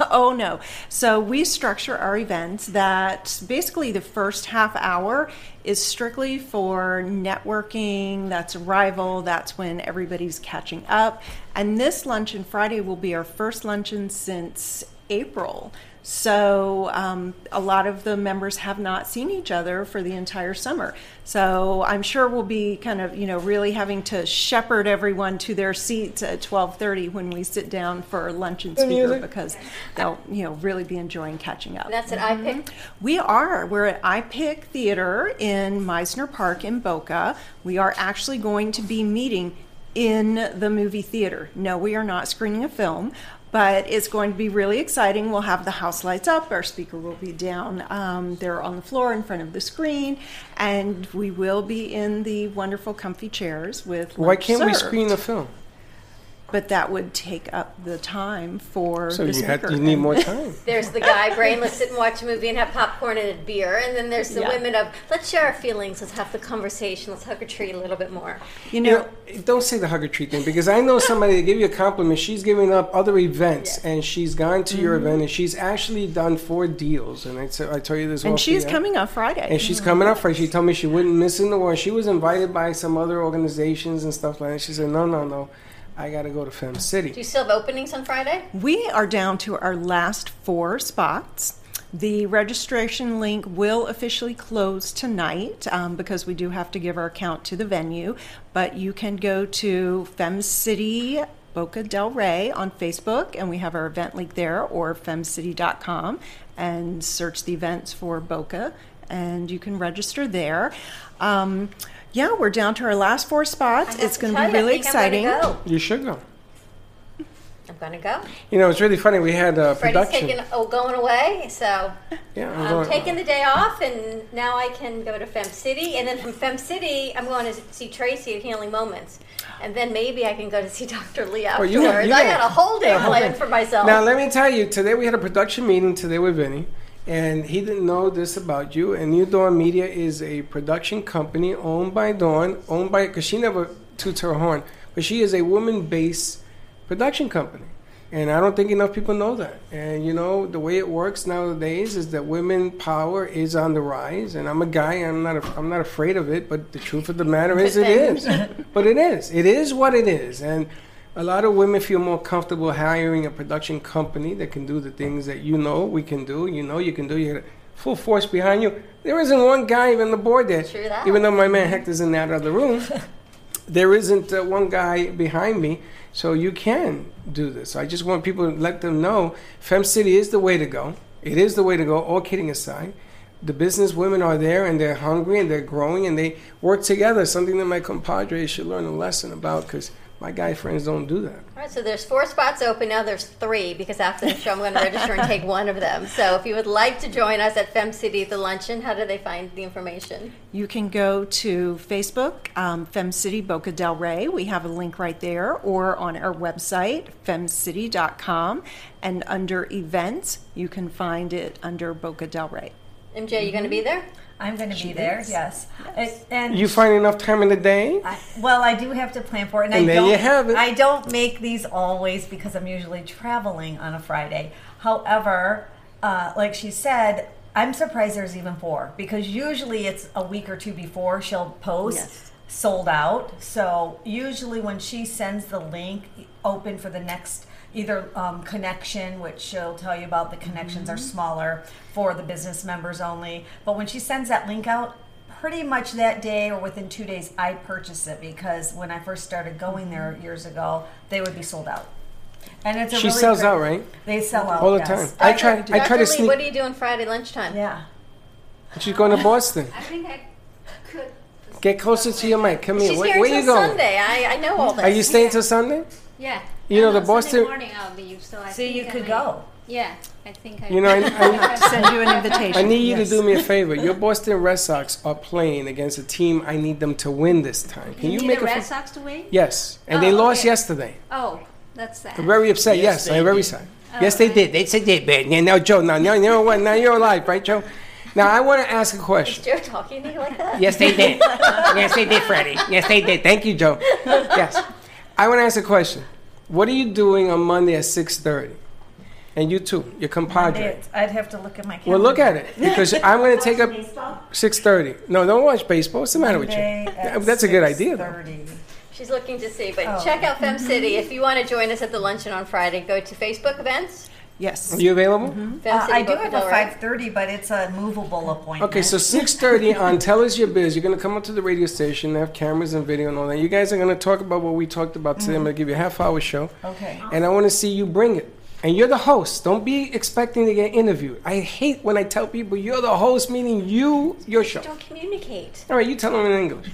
oh no. So we structure our events that basically the first half hour is strictly for networking, that's arrival, that's when everybody's catching up. And this luncheon Friday will be our first luncheon since April. So um, a lot of the members have not seen each other for the entire summer. So I'm sure we'll be kind of you know really having to shepherd everyone to their seats at 12:30 when we sit down for lunch and The speaker music. because they'll you know really be enjoying catching up. That's at iPic? We are. We're at iPic Theater in Mizner Park in Boca. We are actually going to be meeting in the movie theater. No, we are not screening a film, but it's going to be really exciting. We'll have the house lights up. Our speaker will be down um, there on the floor in front of the screen, and we will be in the wonderful, comfy chairs with. Why can't we screen the film? But that would take up the time for So the you had- speaker. you need more time. There's the guy, brainless, sit and watch a movie and have popcorn and a beer. And then there's the Yeah. women of, let's share our feelings, let's have the conversation, let's hug a tree a little bit more. You know, don't say the hug or treat thing because I know somebody to give you a compliment. She's giving up other events and she's gone to your Mhm. event and she's actually done four deals. And I, t- I told you this. and off she's the coming up Friday. And she's coming up Friday. She told me she wouldn't miss in the war. She was invited by some other organizations and stuff like that. She said, no, no, no. I got to go to Fem City. Do you still have openings on Friday? We are down to our last four spots. The registration link will officially close tonight um, because we do have to give our account to the venue. But you can go to Fem City Boca Delray on Facebook, and we have our event link there, or femcity.com, and search the events for Boca, and you can register there. Um, yeah, we're down to our last four spots. It's going to be you, I really think I'm exciting. go. You should go. I'm going to go. You know, it's really funny. We had a Freddie's production. taking, oh, going away, so Yeah, I'm I'm going- taking the day off, and now I can go to Fem City, and then from Fem City, I'm going to see Tracy at Healing Moments, and then maybe I can go to see Dr. Lee Well, you got- you I got- got a whole day yeah, whole planned for myself. Now, let me tell you, today we had a production meeting today with Vinny, and he didn't know this about you. And New Dawn Media is a production company owned by Dawn, owned by, because she never toots her horn, but she is a woman based production company. And I don't think enough people know that. And you know, the way it works nowadays is that women power is on the rise. And I'm a guy, I'm not, a, I'm not afraid of it. But the truth of the matter is, it is. but it is. It is what it is. And a lot of women feel more comfortable hiring a production company that can do the things that you know we can do. You know you can do. You full force behind you. There isn't one guy even on the board there. True that. Even though my man Hector's in that other room, there isn't uh, one guy behind me. So you can do this. I just want people to let them know Fem City is the way to go. It is the way to go, all kidding aside. The business women are there and they're hungry and they're growing and they work together, something that my compadres should learn a lesson about because my guy friends don't do that. All right, so there's four spots open now. There's three because after the show, I'm going to register and take one of them. So if you would like to join us at Fem City the luncheon, how do they find the information? You can go to Facebook, um, Fem City Boca Delray. We have a link right there, or on our website, femcity.com. And under events, you can find it under Boca Delray. MJ, you going to be there? I'm going to She be there. is. Yes. It- and You find enough time in the day? I, well, I do have to plan for it, and, And I there don't. you have it. I don't make these always because I'm usually traveling on a Friday. However, uh, like she said, I'm surprised there's even four because usually it's a week or two before she'll post Yes. sold out. So usually when she sends the link open for the next either um, connection, which she'll tell you about, the connections are smaller for the business members only. But when she sends that link out, pretty much that day or within two days, I purchase it because when I first started going there years ago, they would be sold out. And it's a She really sells great- out, right? They sell out All the yes. time. I try- I try Dr. to Lee, sneak- what are you doing Friday lunchtime? Yeah. She's going to Boston. I think I could. Get closer to your mic. Come here. She's Where, here where until you going? Sunday. I, I know all this. Are you staying till Sunday? Yeah. You know, No, the Sunday Boston- morning I'll leave, so I See, think you I could might- go. Yeah, I think I. You know, I, I Send you an invitation. I need you Yes. to do me a favor. Your Boston Red Sox are playing against a team I need them to win this time. Can you, need make the a Red fa- Sox to win? Yes, and Oh, they lost okay. yesterday. Oh, that's sad. I'm very upset. Yes, I'm very sad. Oh, yes, they did. They said they did. Yeah, now, Joe, now, now, you know what? Now you're alive, right, Joe? Now I want to ask a Is question. Joe talking to you like that? Yes, they did. yes, they did, Freddie. Yes, they did. Thank you, Joe. Yes, I want to ask a question. What are you doing on Monday at six thirty? And you too, your compadre. Monday, I'd have to look at my calendar. Well, look at it because I'm going to take up six thirty. No, don't watch baseball. What's the matter with you? Monday Yeah, at That's a good idea. though. She's looking to see, but Oh. check out Fem City. If you want to join us at the luncheon on Friday, go to Facebook events. Yes. Are you available? Fem Uh, I do Boca have a 5:30, but it's a movable appointment. Okay, so six thirty on Tell Us Your Biz. You're going to come up to the radio station. They have cameras and video and all that. You guys are going to talk about what we talked about today. I'm going to give you a half hour show, Okay. and I want to see you bring it. And you're the host. Don't be expecting to get interviewed. I hate when I tell people you're the host, meaning you, your show. Don't communicate. All right, you tell them in English.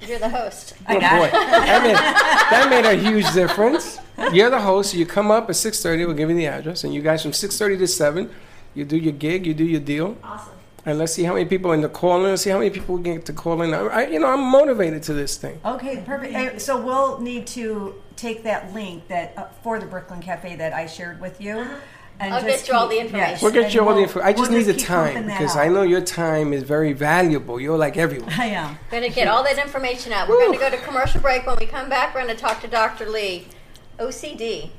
You're the host. oh boy, that made, that made a huge difference. You're the host. You come up at six thirty. We'll give you the address, and you guys from six thirty to seven, you do your gig, you do your deal. Awesome. And let's see how many people in the call in. Let's see how many people get to call in. I, you know, I'm motivated to this thing. Okay, perfect. So we'll need to take that link that uh, for the Brooklyn Cafe that I shared with you. And I'll just get you all the information. yes, We'll get you all the we'll- info. I just we'll need the time because out. I know your time is very valuable. You're like everyone. I am. We're going to get all that information out. We're going to go to commercial break. When we come back, we're going to talk to Dr. Lee. OCD,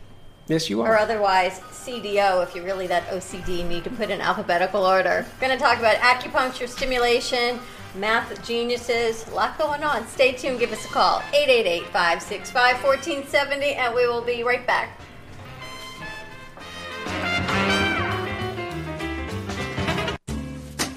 Yes, you are. or otherwise CDO, if you're really that OCD, need to put in alphabetical order. We're going to talk about acupuncture stimulation, math geniuses, a lot going on. Stay tuned. Give us a call, 888 565 1470, and we will be right back.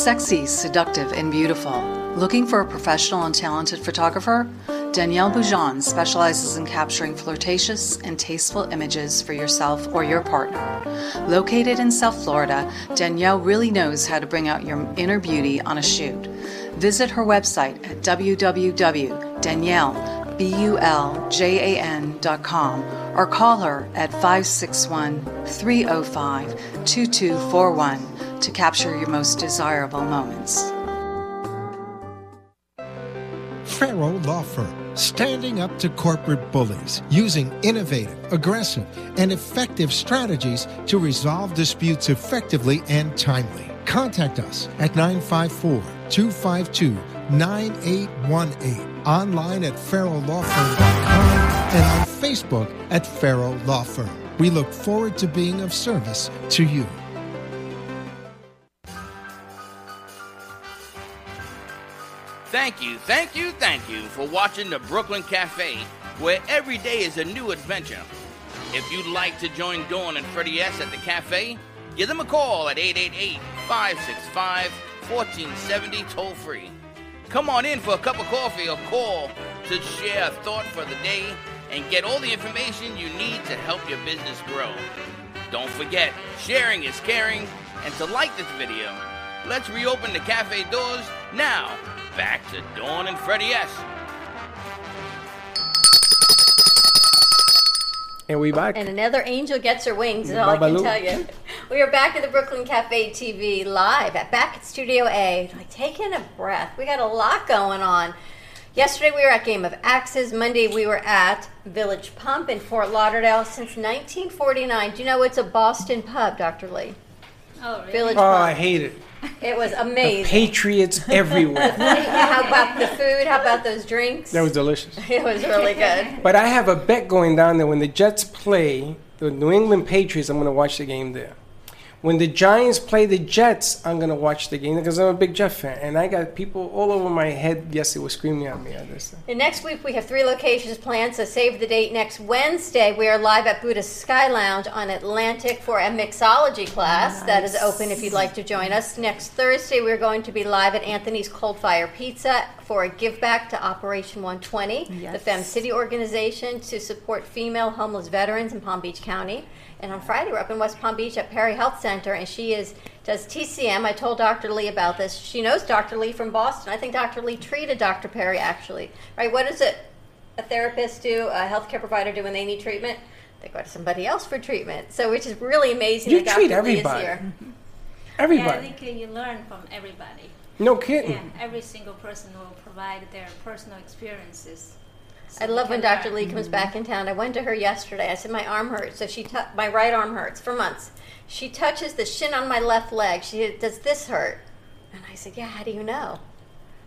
Sexy, seductive, and beautiful. Looking for a professional and talented photographer? Danielle Boujon specializes in capturing flirtatious and tasteful images for yourself or your partner. Located in South Florida, Danielle really knows how to bring out your inner beauty on a shoot. Visit her website at www.daniellebuljan.com or call her at 561 305 2241 to capture your most desirable moments. Farrow Law Firm, standing up to corporate bullies, using innovative, aggressive, and effective strategies to resolve disputes effectively and timely. Contact us at 954 252 9818, online at farrowlawfirm.com, and on Facebook at Farrow Law Firm. We look forward to being of service to you. Thank you, thank you, thank you for watching the Brooklyn Cafe, where every day is a new adventure. If you'd like to join Dawn and Freddie S. at the cafe, give them a call at 888 565 1470 toll free. Come on in for a cup of coffee or call to share a thought for the day and get all the information you need to help your business grow. Don't forget, sharing is caring, and to like this video, let's reopen the cafe doors now. Back to Dawn and Freddie S. And we back. And another angel gets her wings, is all I can tell you. We are back at the Brooklyn Cafe TV live at back at Studio A. Like taking a breath. We got a lot going on. Yesterday we were at Game of Axes. Monday we were at Village Pump in Fort Lauderdale since 1949. Do you know it's a Boston pub, Dr. Lee? Oh, really? Village Oh, Pump. I hate it. It was The amazing. Patriots everywhere. How about the food? How about those drinks? That was delicious. It was really good. But I have a bet going down there when the Jets play the New England Patriots. I'm going to watch the game there. When the Giants play the Jets, I'm going to watch the game because I'm a big Jet fan. And I got people all over my head yesterday were screaming at me at this. And next week we have three locations planned, so save the date. Next Wednesday we are live at Buddha Sky Lounge on Atlantic for a mixology class that is open if you'd like to join us. Next Thursday we're going to be live at Anthony's Coal Fired Pizza for a give back to Operation 120, the Yes. Fem City organization to support female homeless veterans in Palm Beach County. And on Friday we're up in West Palm Beach at Perry Health Center, and she is does TCM. I told Dr. Lee about this. She knows Dr. Lee from Boston. I think Dr. Lee treated Dr. Perry actually. Right? What does it a therapist do, a healthcare provider do when they need treatment? They go to somebody else for treatment. So, which is really amazing. You that treat Dr. Lee is everybody. here. Everybody. Yeah, I think you learn from everybody. No kidding. Yeah, every single person will provide their personal experiences. So I love when Dr. learn. Lee comes mm-hmm. back in town. I went to her yesterday. I said my arm hurts, so she tou my right arm hurts for months. She touches the shin on my left leg. She said, does this hurt? And I said, yeah. How do you know?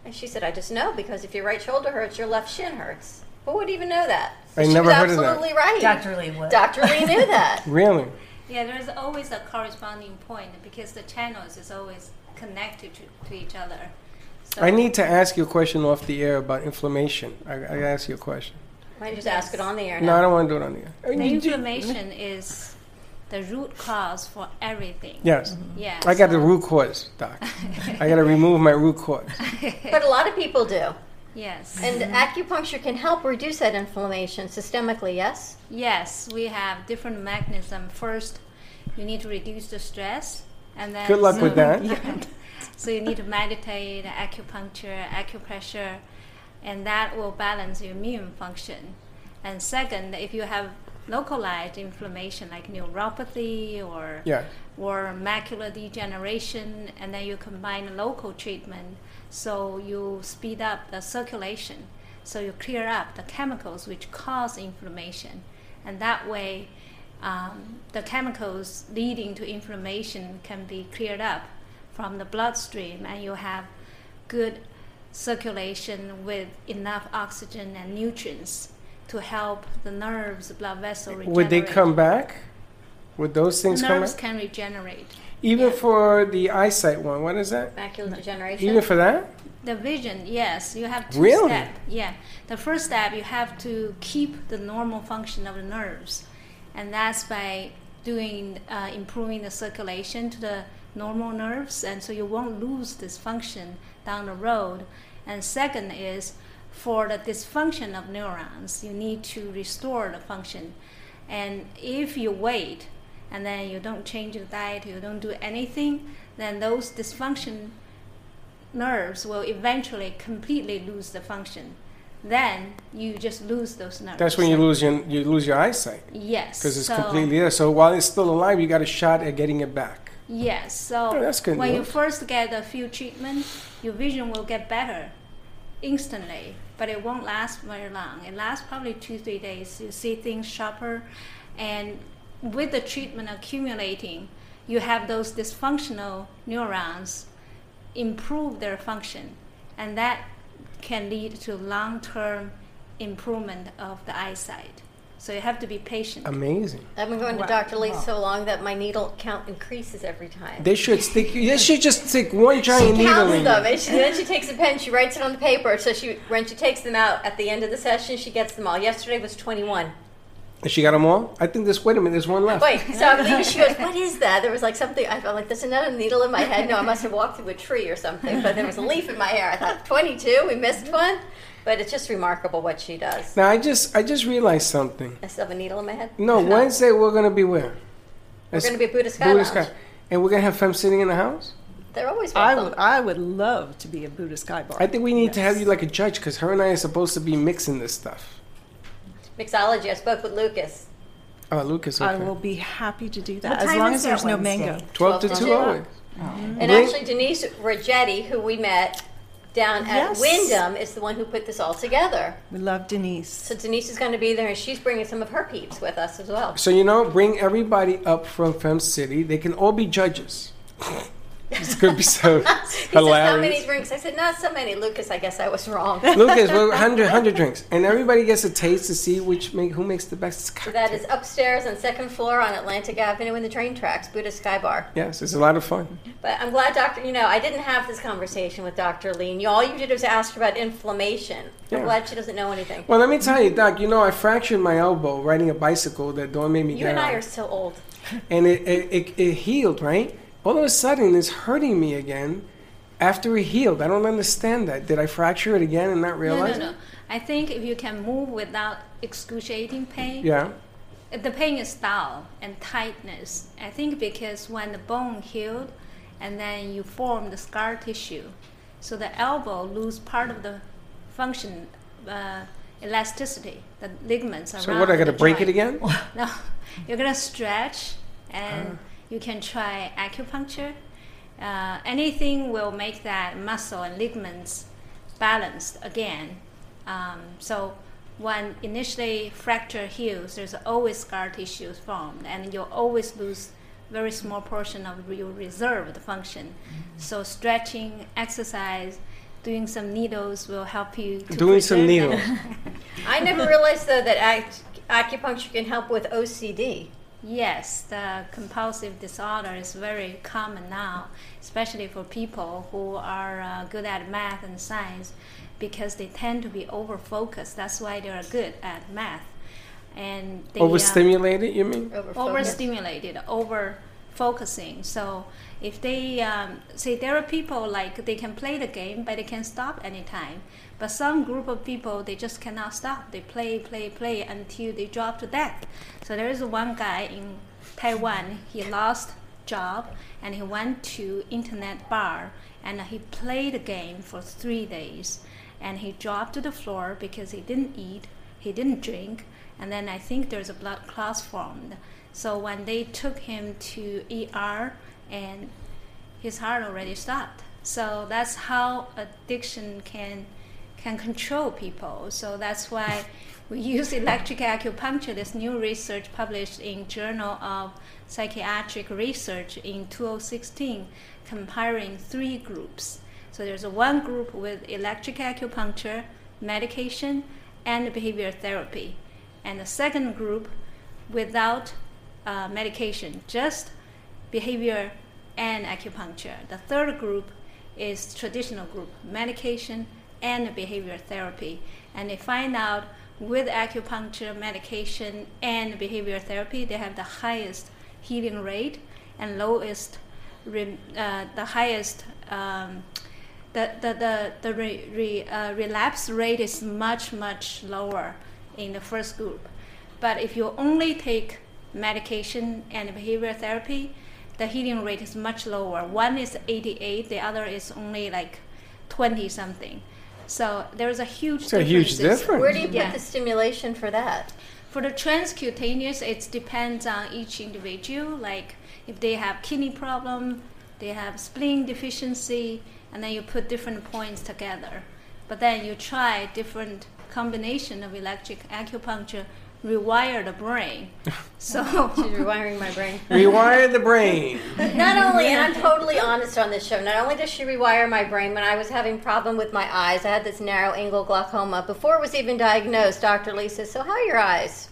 And she said, I just know because if your right shoulder hurts, your left shin hurts. Who would even know that? I she never was heard of that. absolutely right. Dr. Lee would. Dr. Lee knew that. Really? Yeah, there's always a corresponding point because the channels is always connected to, to each other. So I need to ask you a question off the air about inflammation. I, I ask you a question. Why don't you just ask it on the air No, now? I don't want to do it on the air. the inflammation is the root cause for everything. Yes. Yeah. I got the root cause, doc. I got to remove my root cause. But a lot of people do. Yes. And acupuncture can help reduce that inflammation systemically, yes? Yes, we have different mechanism. First, you need to reduce the stress, and then Good luck with that. So you need to meditate, acupuncture, acupressure, and that will balance your immune function. And second, if you have localized inflammation like neuropathy or Yeah. or macular degeneration, and then you combine local treatment, so you speed up the circulation, so you clear up the chemicals which cause inflammation, and that way, um, the chemicals leading to inflammation can be cleared up from the bloodstream, and you have good circulation with enough oxygen and nutrients to help the nerves, blood vessel regenerate. Would they come back? Would those things come Nerves back? can regenerate. Even for the eyesight one, what is that? Macular degeneration. Even for that? The vision, yes, you have two Really? steps. Yeah, the first step you have to keep the normal function of the nerves, and that's by doing uh, improving the circulation to the normal nerves, and so you won't lose this function down the road. And second is for the dysfunction of neurons, you need to restore the function. And if you wait and then you don't change your diet, you don't do anything, then those dysfunction nerves will eventually completely lose the function. Then you just lose those nerves. That's when you lose your you lose your eyesight Yes. because it's so- completely there. So while it's still alive, you got a shot at getting it back. Yes. So Oh, that's good when you first get a few treatments, your vision will get better instantly, but it won't last very long. It lasts probably two three days. You see things sharper, and with the treatment accumulating, you have those dysfunctional neurons improve their function, and that can lead to long-term improvement of the eyesight. So you have to be patient. Amazing. I've been going to Wow. Dr. Lee so long that my needle count increases every time. They should stick. They should just stick one giant she needle counts in them, and she, then she takes a pen, she writes it on the paper. So she, when she takes them out at the end of the session, she gets them all. Yesterday was 21. And she got them all. I think this. Wait a minute. There's one left. Wait, so I'm leaving. She goes, "What is that?" There was like something. I felt like there's another needle in my head. No, I must have walked through a tree or something. But there was a leaf in my hair. I thought, "22, we missed one." But it's just remarkable what she does. Now I just I just realized something. I still have a needle in my head. No, Wednesday we're gonna be where? We're It's gonna be at Buddha Sky Buddha Sky. And we're gonna have Fem sitting in the house. They're always I would, I would love to be a Buddha Sky Bar. I think we need to have you like a judge because her and I are supposed to be mixing this stuff. Mixology. I spoke with Lucas. Oh, Lucas. I will be happy to do What that as long as there's that no mango. 12 to 12 2 to always. And Bring- actually, Denise Ragetti, who we met down at Yes. Wyndham, is the one who put this all together. We love Denise. So Denise is going to be there, and she's bringing some of her peeps with us as well. So you know, bring everybody up from Fem City. They can all be judges. it's gonna be so He says, hilarious. "How many drinks?" I said, "Not so many." Lucas, I guess I was wrong. Lucas, well, 100, 100 drinks, and everybody gets a taste to see which make who makes the best. So that is upstairs on second floor on Atlantic Avenue in the train tracks, Buddha Sky Bar. Yes, it's a lot of fun. But I'm glad, Doctor. You know, I didn't have this conversation with Doctor Lean. You, all you did was ask her about inflammation. I'm glad she doesn't know anything. Well, let me tell you, Doc. You know, I fractured my elbow riding a bicycle that Dawn made me You get and I are so old. and it, it, it, it healed, right? All of a sudden, it's hurting me again after it healed. I don't understand that. Did I fracture it again and not No, realize no, no. no. I think if you can move without excruciating pain. Yeah. the pain is dull and tightness. I think because when the bone healed and then you form the scar tissue, so the elbow lose part of the function, uh, elasticity, the ligaments around. So what? I got to break it again? No, you're gonna stretch, and Ah. You can try acupuncture. Uh, anything will make that muscle and ligaments balanced again. Um, so when initially fracture heals, there's always scar tissue formed, and you'll always lose very small portion of your reserved function. So stretching, exercise, doing some needles will help you. To Doing some needles. I never realized though that ac- acupuncture can help with OCD. Yes, the compulsive disorder is very common now, especially for people who are uh, good at math and science because they tend to be over focused. That's why they are good at math. And they, uh, Overstimulated, you mean? overstimulated, over focusing. So if they um, say there are people like they can play the game, but they can stop anytime. But some group of people they just cannot stop. They play, play, play until they drop to death. So there is one guy in Taiwan. He lost job and he went to internet bar and he played the game for three days and he dropped to the floor because he didn't eat, he didn't drink, and then I think there's a blood clot formed. So when they took him to ER, and his heart already stopped. So that's how addiction can can control people. So that's why we use electric acupuncture. This new research published in Journal of Psychiatric Research in 2016, comparing three groups. So there's one group with electric acupuncture, medication, and behavior therapy, and the second group without uh, medication, just behavior and acupuncture. The third group is traditional group, medication and behavior therapy. And they find out with acupuncture, medication, and behavior therapy, they have the highest healing rate and lowest uh, the highest. Um, the the the, the re, re, uh, relapse rate is much much lower in the first group, but if you only take medication and behavior therapy, the healing rate is much lower. One is 88, the other is only like 20 something. So there is a huge It's a huge difference. difference. Where do you put Yeah. the stimulation for that? For the transcutaneous, it depends on each individual. Like if they have kidney problem, they have spleen deficiency, and then you put different points together. But then you try different combination of electric acupuncture, rewire the brain. So She's rewiring my brain. Rewire the brain. Not only, and I'm totally honest on this show, not only does she rewire my brain, when I was having problem with my eyes, I had this narrow angle glaucoma. Before it was even diagnosed, Dr. Lee says, so how are your eyes?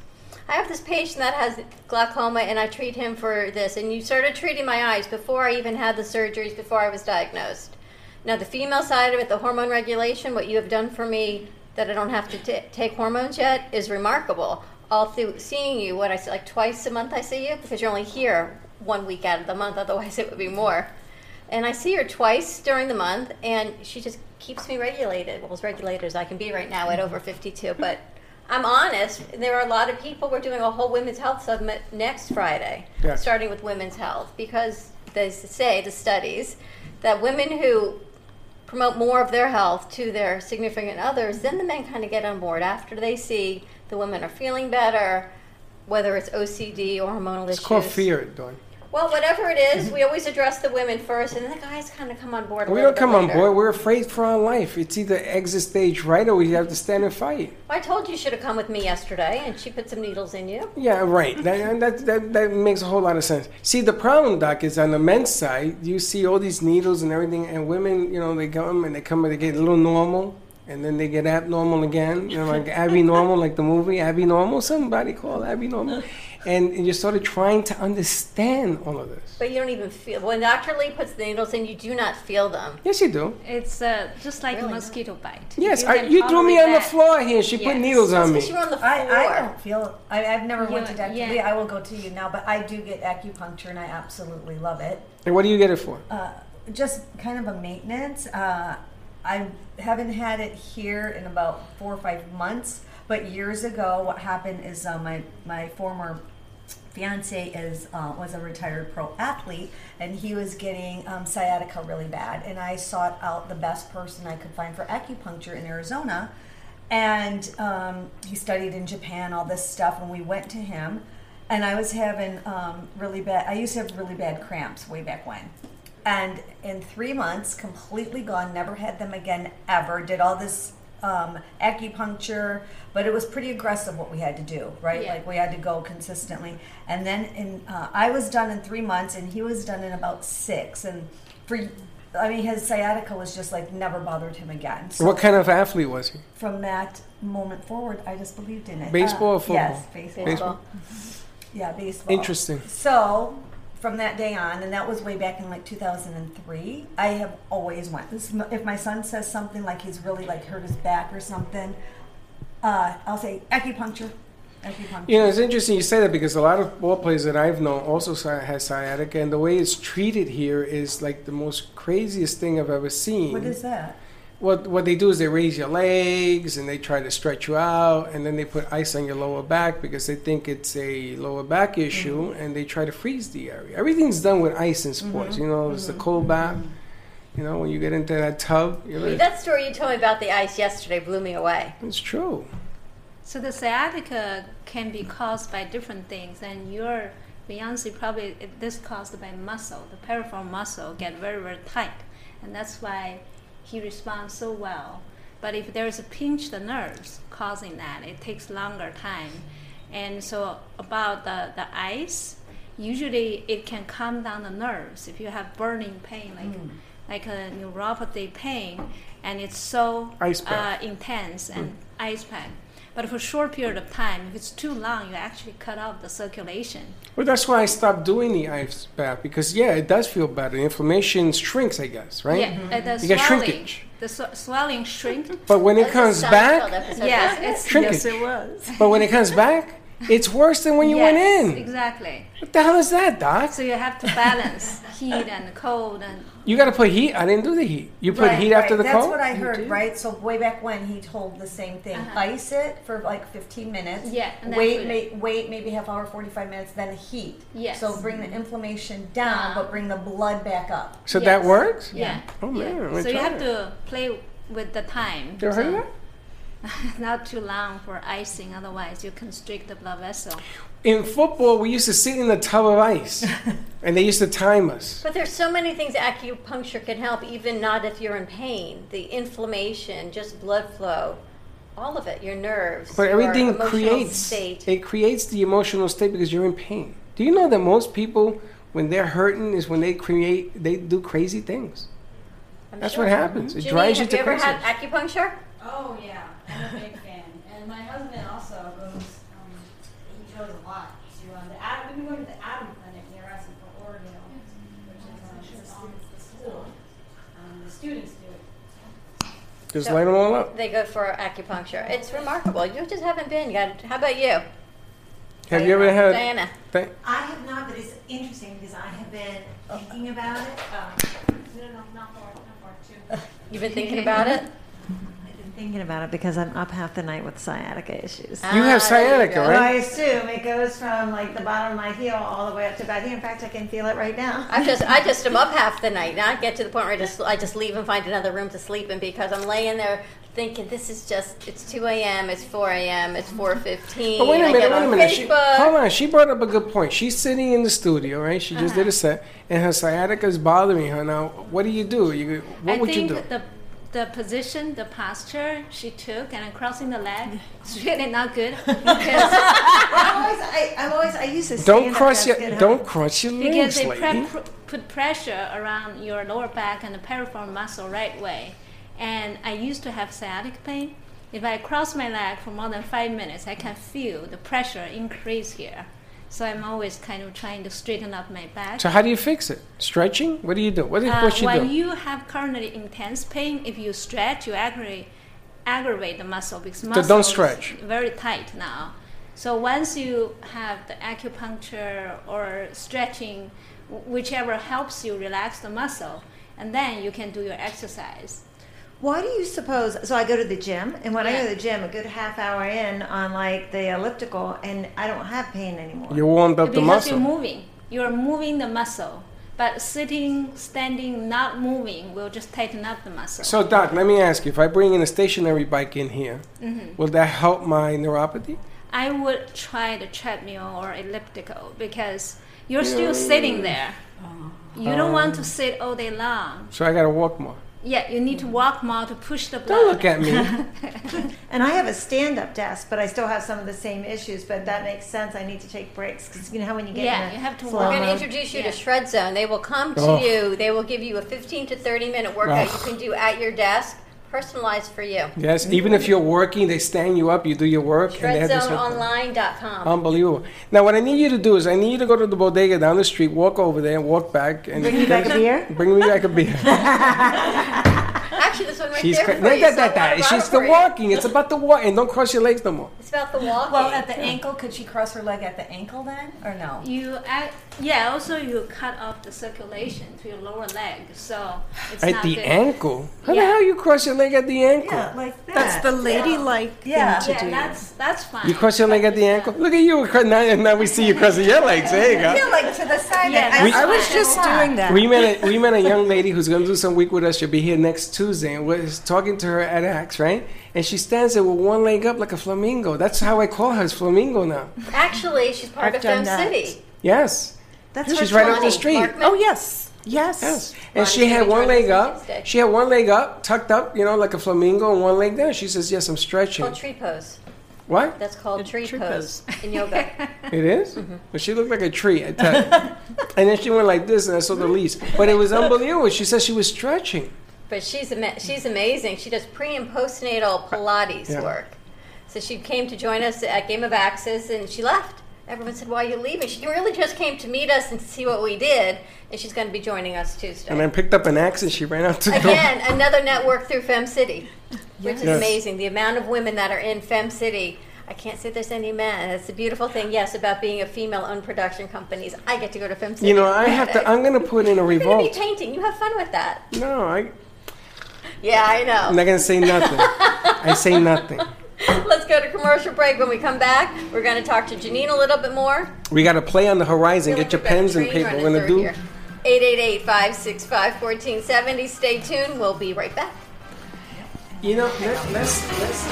I have this patient that has glaucoma and I treat him for this. And you started treating my eyes before I even had the surgeries, before I was diagnosed. Now, the female side of it, the hormone regulation, what you have done for me that I don't have to t- take hormones yet is remarkable. All through seeing you, what I say, like twice a month I see you because you're only here one week out of the month, otherwise it would be more. And I see her twice during the month, and she just keeps me regulated. Well, as regulated as I can be right now at over 52, but I'm honest. There are a lot of people. We're doing a whole women's health summit next Friday, Yeah. starting with women's health, because they say the studies that women who promote more of their health to their significant others, then the men kind of get on board after they see the women are feeling better, whether it's OCD or hormonal It's issues. called fear, Dawn. Well, whatever it is, mm-hmm. we always address the women first, and the guys kind of come on board. We don't come bit on board. We're afraid for our life. It's either exit stage right or we have to stand and fight. I told you you should have come with me yesterday, and she put some needles in you. Yeah, right. That, that, that, that makes a whole lot of sense. See, the problem, Doc, is on the men's side, you see all these needles and everything, and women, you know, they come and they come and they get a little normal, and then they get abnormal again. You know, like Abby Normal, like the movie Abby Normal. Somebody called Abby Normal. And you're sort of trying to understand all of this. But you don't even feel when Dr. Lee puts the needles in, you do not feel them. Yes, you do. it's uh, just like a mosquito bite. Yes, If I, you threw me tolerate on the floor here. She put needles on me. on the floor. I, I don't feel. I, I've never went to You- Dr. yeah. Lee. I will go to you now, but I do get acupuncture, and I absolutely love it. And what do you get it for? Uh, just kind of a maintenance. Uh, I haven't had it here in about four or five months, but years ago, what happened is uh, my my former fiance is uh, was a retired pro athlete, and he was getting um, sciatica really bad, and I sought out the best person I could find for acupuncture in Arizona, and um, he studied in Japan, all this stuff, and we went to him, and I was having um, really bad. I used to have really bad cramps way back when, and in three months, completely gone. Never had them again ever. Did all this um, acupuncture, but it was pretty aggressive what we had to do, right? Yeah. Like we had to go consistently, and then in uh, I was done in three months, and he was done in about six, and for. I mean, his sciatica was just like never bothered him again. So what kind of athlete was he? from that moment forward, I just believed in it. Baseball Uh, or football? Yes, baseball. Baseball. Yeah, baseball. Interesting. So from that day on, and that was way back in like 2003, I have always went. This, if my son says something like he's really like hurt his back or something, uh, I'll say acupuncture. Acupuncture. You know, it's interesting you say that because a lot of ball players that I've known also has sciatica, and the way it's treated here is like the most craziest thing I've ever seen. What is that? What what they do is they raise your legs and they try to stretch you out, and then they put ice on your lower back because they think it's a lower back issue, Mm-hmm. and they try to freeze the area. Everything's done with ice in sports. Mhm. You know, it's the cold bath. You know, when you get into that tub, you're like, That story you told me about the ice yesterday blew me away. it's true. So the sciatica can be caused by different things, and your fiance probably this caused by muscle. The peripheral muscle get very very tight, and that's why he responds so well. But if there's a pinch the nerves causing that, it takes longer time. And so about the, the ice, usually it can calm down the nerves. If you have burning pain, like Mm. like a neuropathy pain, and it's so Ice uh, intense and ice pack. But for a short period of time, if it's too long, you actually cut off the circulation. Well, that's why I stopped doing the ice bath because yeah, it does feel better. The inflammation shrinks, I guess, right? Yeah, uh, the You get shrinkage. the sw- swelling shrinks. But when it comes back, yeah, it's shrinkage. Yes, it was. But when it comes back, It's worse than when you went in. Exactly. What the hell is that, Doc? So you have to balance heat and cold and You got to put heat. I didn't do the heat. You put Right, heat after right. the That's cold. what I heard, right? So way back when he told the same thing: Uh-huh. ice it for like 15 minutes. Yeah, and Wait, put ma- wait, maybe half hour, 45 minutes, then heat. Yes. So bring the inflammation down, but bring the blood back up. So that works. yeah. Oh man, yeah. So you have it. to play with the time. You ever heard So- that? Not too long for icing, otherwise you constrict the blood vessel. In football, we used to sit in a tub of ice, and they used to time us. But there's so many things acupuncture can help, even not if you're in pain. The inflammation, just blood flow, all of it, your nerves, But everything emotional creates state. it creates the emotional state because you're in pain. Do you know that most people, when they're hurting, is when they create they do crazy things. I'm That's sure. what happens. It Ginny, drives you have to you ever crazy. had acupuncture? Oh yeah, I'm a big fan, and my husband also goes. Um, he goes a lot to um, the Adam. We've been going to the Adam Clinic near us in Fort Oregon, which is um, it's on the school. Um, the students do it. Just So light them all up. They go for acupuncture. It's remarkable. You just haven't been. You got. How about you? Have you ever had? Diana? Th- I have not, but it's interesting because I have been thinking about it. No, no, not far, not far too. You've been thinking about it. I've been thinking about it because I'm up half the night with sciatica issues. You have Ah, you sciatica, go. So I assume it goes from like the bottom of my heel all the way up to back here. In fact, I can feel it right now. I just I just am up half the night. Now I get to the point where I just I just leave and find another room to sleep in because I'm laying there thinking this is just it's 2 a.m. it's 4 a.m. it's 4:15. But wait a I minute, get wait a on minute. She, hold on. She brought up a good point. She's sitting in the studio, right? She just did Uh-huh. a set, and her sciatica is bothering her. Now, what do you do? You what I would you do? the the position, the posture she took, and then crossing the leg, it's really not good because I'm always, I, I'm always, I used to Don't cross your desk don't home. cross your because legs, they lady. pre- pr- put pressure around your lower back and the piriform muscle right way. And I used to have sciatic pain. If I cross my leg for more than five minutes, I can feel the pressure increase here. So I'm always kind of trying to straighten up my back. So how do you fix it? Stretching? What do you do? What, do- Uh, what you when do? you have currently intense pain, if you stretch, you aggravate, aggravate the muscle because So muscle don't is stretch. very tight now. So once you have the acupuncture or stretching, whichever helps you relax the muscle, and then you can do your exercise. Why do you suppose? So I go to the gym, and when I go to the gym, a good half hour in on like the elliptical, and I don't have pain anymore. You warmed up the because muscle. you're moving, you're moving the muscle. But sitting, standing, not moving will just tighten up the muscle. So, Doc, let me ask you: If I bring in a stationary bike in here, Mhm. will that help my neuropathy? I would try the treadmill or elliptical because you're still sitting there. You don't want to sit all day long. So I got to walk more. Yeah, you need to mm-hmm. walk more to push the blood. Don't look at me. And I have a stand-up desk, but I still have some of the same issues. But that makes sense. I need to take breaks because you know how when you get Yeah, in you have to slow We're going to introduce you to Shred Zone. They will come to Oh. you. They will give you a 15 to 30 minute workout Oh. you can do at your desk, personalized for you. Yes, even if you're working, they stand you up. You do your work, and they have this. whole- ShredZoneOnline.com. Unbelievable. Now, what I need you to do is, I need you to go to the bodega down the street, walk over there, and walk back, and Bring me back a beer? Bring me back a beer. Actually, this one right She's there cra- no, that, that, I that. brought It's just the walking. It's about the walk, and don't cross your legs no more. It's about the walking. Well, at the ankle, could she cross her leg at the ankle then, or no? You act, yeah. Also, you cut off the circulation to your lower leg, so it's At not the good. ankle? How Yeah. the hell you cross your leg at the ankle? Yeah, like that. That's the ladylike Yeah. thing Yeah, to do. that's that's fine. You cross your leg at the ankle? Look at you. cro- Now, now we see you crossing your legs. There you go. Yeah, like to the side. Yeah, I, We- was I was just doing that. We met, a, we met a young lady who's going to do some week with us. She'll be here next Tuesday. And we're talking to her at Axe, right? And she stands there with one leg up like a flamingo. That's how I call her, is flamingo now. Actually, she's part I've of Fem that. City. Yes. That's She's right up the street. Markman? Oh yes, yes. Yes. And she had one leg up. Tuesday? She had one leg up, tucked up, you know, like a flamingo, and one leg down. She says, "Yes, I'm stretching." called tree pose. What? That's called tree, tree pose in yoga. It is? Mm-hmm. But she looked like a tree, I tell you. and then she went like this, and I saw the leaves. But it was unbelievable. She said she was stretching. But she's ama- she's amazing. She does pre and postnatal Pilates Yeah. work. So she came to join us at Game of Axes, and she left. Everyone said, "Why are you leaving?" She really just came to meet us and see what we did, and she's going to be joining us Tuesday. And then picked up an axe and she ran out to. Again, another network through Fem City, which is Yes. amazing. The amount of women that are in Fem City. I can't say there's any men. It's a beautiful thing, yes, about being a female-owned production companies. I get to go to Film City. You know, I have to. I'm gonna put in a You're gonna be revolt. painting. You have fun with that. No, I, Yeah, I know. I'm not gonna say nothing. I say nothing. Let's go to commercial break. When we come back, we're going to talk to Janine a little bit more. We got to play on the horizon. Get your pens and paper. We're gonna through do. here. 888-565-1470. Stay tuned. We'll be right back. You know, let, let's let's.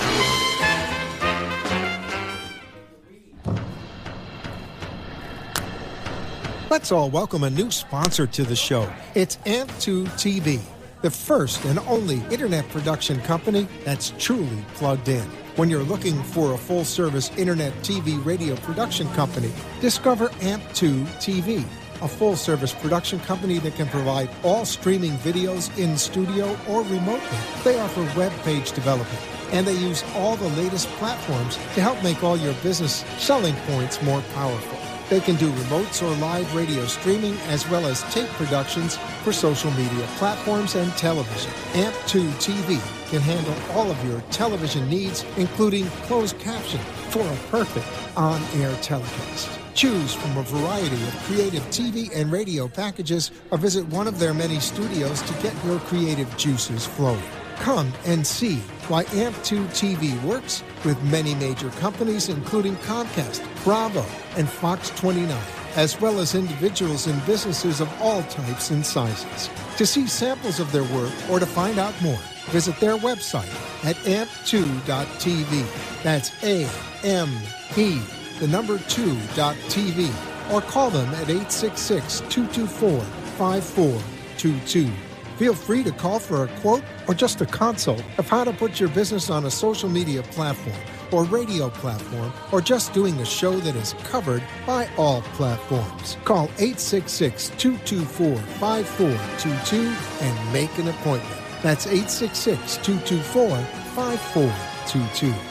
Let's all welcome a new sponsor to the show. It's Amp2 TV, the first and only internet production company that's truly plugged in. When you're looking for a full service internet TV radio production company, discover Amp2 TV, a full service production company that can provide all streaming videos in studio or remotely. They offer web page development and they use all the latest platforms to help make all your business selling points more powerful. They can do remotes or live radio streaming as well as tape productions for social media platforms and television. AMP2 TV can handle all of your television needs, including closed caption for a perfect on air telecast. Choose from a variety of creative TV and radio packages or visit one of their many studios to get your creative juices flowing. Come and see why AMP2 TV works with many major companies, including Comcast, Bravo, and Fox 29, as well as individuals and businesses of all types and sizes. To see samples of their work or to find out more, visit their website at amp2.tv. That's A M E, the number 2.tv, or call them at 866 224 5422. Feel free to call for a quote or just a consult of how to put your business on a social media platform or radio platform or just doing a show that is covered by all platforms. Call 866 224 5422 and make an appointment. That's 866 224 5422.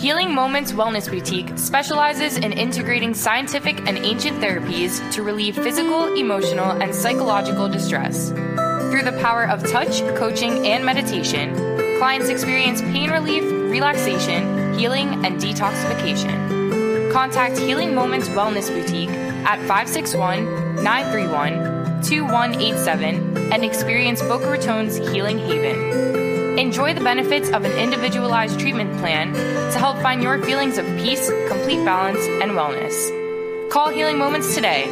Healing Moments Wellness Boutique specializes in integrating scientific and ancient therapies to relieve physical, emotional, and psychological distress. Through the power of touch, coaching, and meditation, clients experience pain relief, relaxation, healing, and detoxification. Contact Healing Moments Wellness Boutique at 561 931 2187 and experience Boca Raton's Healing Haven. Enjoy the benefits of an individualized treatment plan to help find your feelings of peace, complete balance, and wellness. Call Healing Moments today,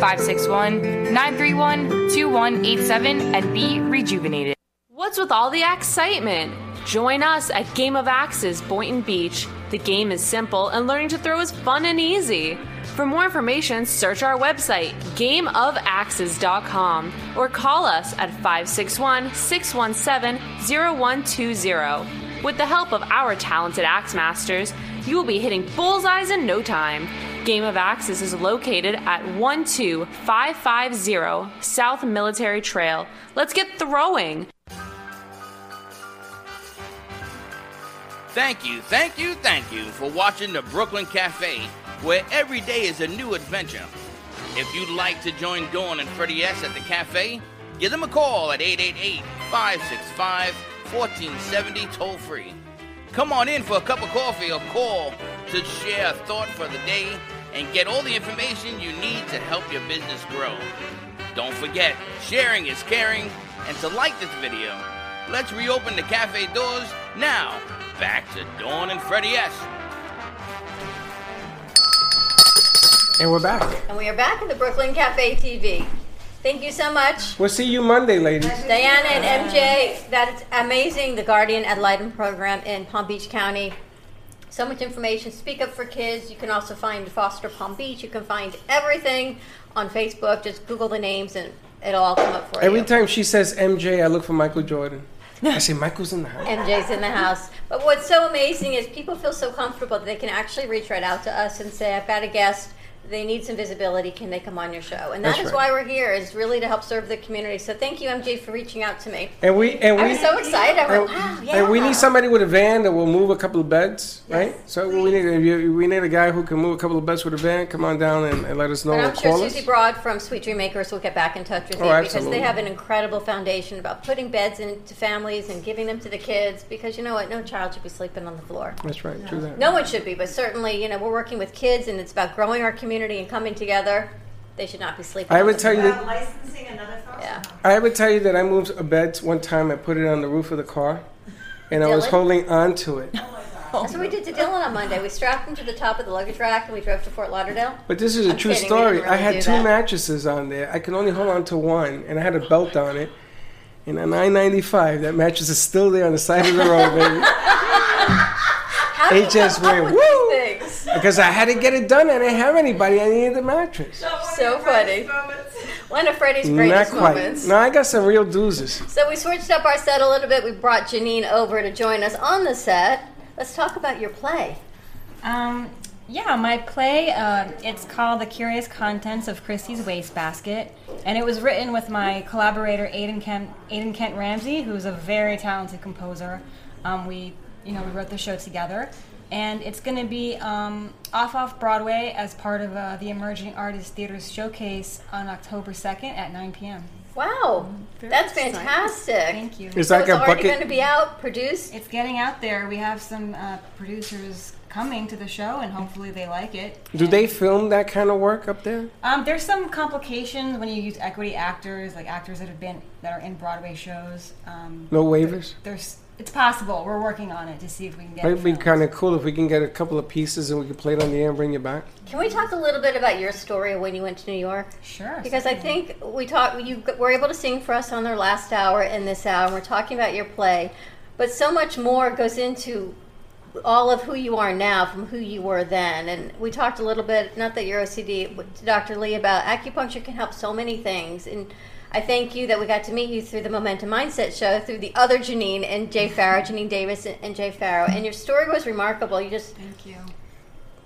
561 931 2187, and be rejuvenated. What's with all the excitement? Join us at Game of Axes Boynton Beach. The game is simple and learning to throw is fun and easy. For more information, search our website, gameofaxes.com, or call us at 561 617 0120. With the help of our talented axe masters, you will be hitting bullseyes in no time. Game of Axes is located at 12550 South Military Trail. Let's get throwing! Thank you, thank you, thank you for watching the Brooklyn Cafe, where every day is a new adventure. If you'd like to join Dawn and Freddie S at the cafe, give them a call at 888 565 1470 toll free. Come on in for a cup of coffee or call to share a thought for the day and get all the information you need to help your business grow. Don't forget, sharing is caring, and to like this video. Let's reopen the cafe doors now. Back to Dawn and Freddie S. And we're back. And we are back in the Brooklyn Cafe TV. Thank you so much. We'll see you Monday, ladies. Diana and MJ, that is amazing. The Guardian Ad Litem program in Palm Beach County. So much information. Speak Up for Kids. You can also find Foster Palm Beach. You can find everything on Facebook. Just Google the names and it'll all come up for Every you. Every time she says MJ, I look for Michael Jordan. Yeah, I say Michael's in the house. MJ's in the house. But what's so amazing is people feel so comfortable that they can actually reach right out to us and say, I've got a guest they need some visibility. Can they come on your show? And that is That's right. why we're here, is really to help serve the community. So thank you, MJ, for reaching out to me. And we and we so excited. And, wow, yeah. and we need somebody with a van that will move a couple of beds, right? So we need if we need a guy who can move a couple of beds with a van. Come on down and, and let us know. Or I'm sure us. Susie Broad from Sweet Dream Makers will get back in touch with Oh, you because they have an incredible foundation about putting beds into families and giving them to the kids. Because you know what, no child should be sleeping on the floor. That's right. True that. No one should be, but certainly, you know, we're working with kids and it's about growing our community and coming together. They should not be sleeping. I would tell you that- licensing another thought. Yeah. I would tell you that I moved a bed one time. I put it on the roof of the car, and I was Dylan? holding on to it. Oh That's what we did to Dylan on Monday. We strapped him to the top of the luggage rack and we drove to Fort Lauderdale. But this is a I'm true kidding, we story. didn't I really had do two that. mattresses on there. I could only hold on to one, and I had a belt on it. And a 995, that mattress is still there on the side of the road, baby. How do you It just come up went with woo these things? Because I had to get it done. I didn't have anybody. I needed the mattress. So funny. One of Freddie's greatest Not quite. moments. No, I got some real doozies. So we switched up our set a little bit. We brought Janine over to join us on the set. Let's talk about your play. Um, yeah, my play, uh, it's called The Curious Contents of Christie's Wastebasket, and it was written with my collaborator Aiden Kent, Aiden Kent Ramsey, who's a very talented composer. Um, we, you know, we wrote the show together, and it's going to be um, off off Broadway as part of uh, the Emerging Artists Theater's showcase on October 2nd at 9 p.m. Wow, that's fantastic. Thank you. It's so like it's already bucket- going to be out, produced. It's getting out there. We have some uh, producers coming to the show, and hopefully they like it. Do they film that kind of work up there? Um, there's some complications when you use equity actors, like actors that have been that are in Broadway shows. Um, No waivers? There's, it's possible. We're working on it to see if we can get. It'd be kind of cool if we can get a couple of pieces and we can play it on the air and bring you back. Can we talk a little bit about your story of when you went to New York? Sure. Because I think we talked. You were able to sing for us on our last hour and this hour. and We're talking about your play, but so much more goes into all of who you are now from who you were then. And we talked a little bit, not that you're OCD, but to Dr. Lee about acupuncture can help so many things. And I thank you that we got to meet you through the Momentum Mindset show, through the other Janine and Jay Farrow, Janine Davis and Jay Farrow. And your story was remarkable. You just Thank you.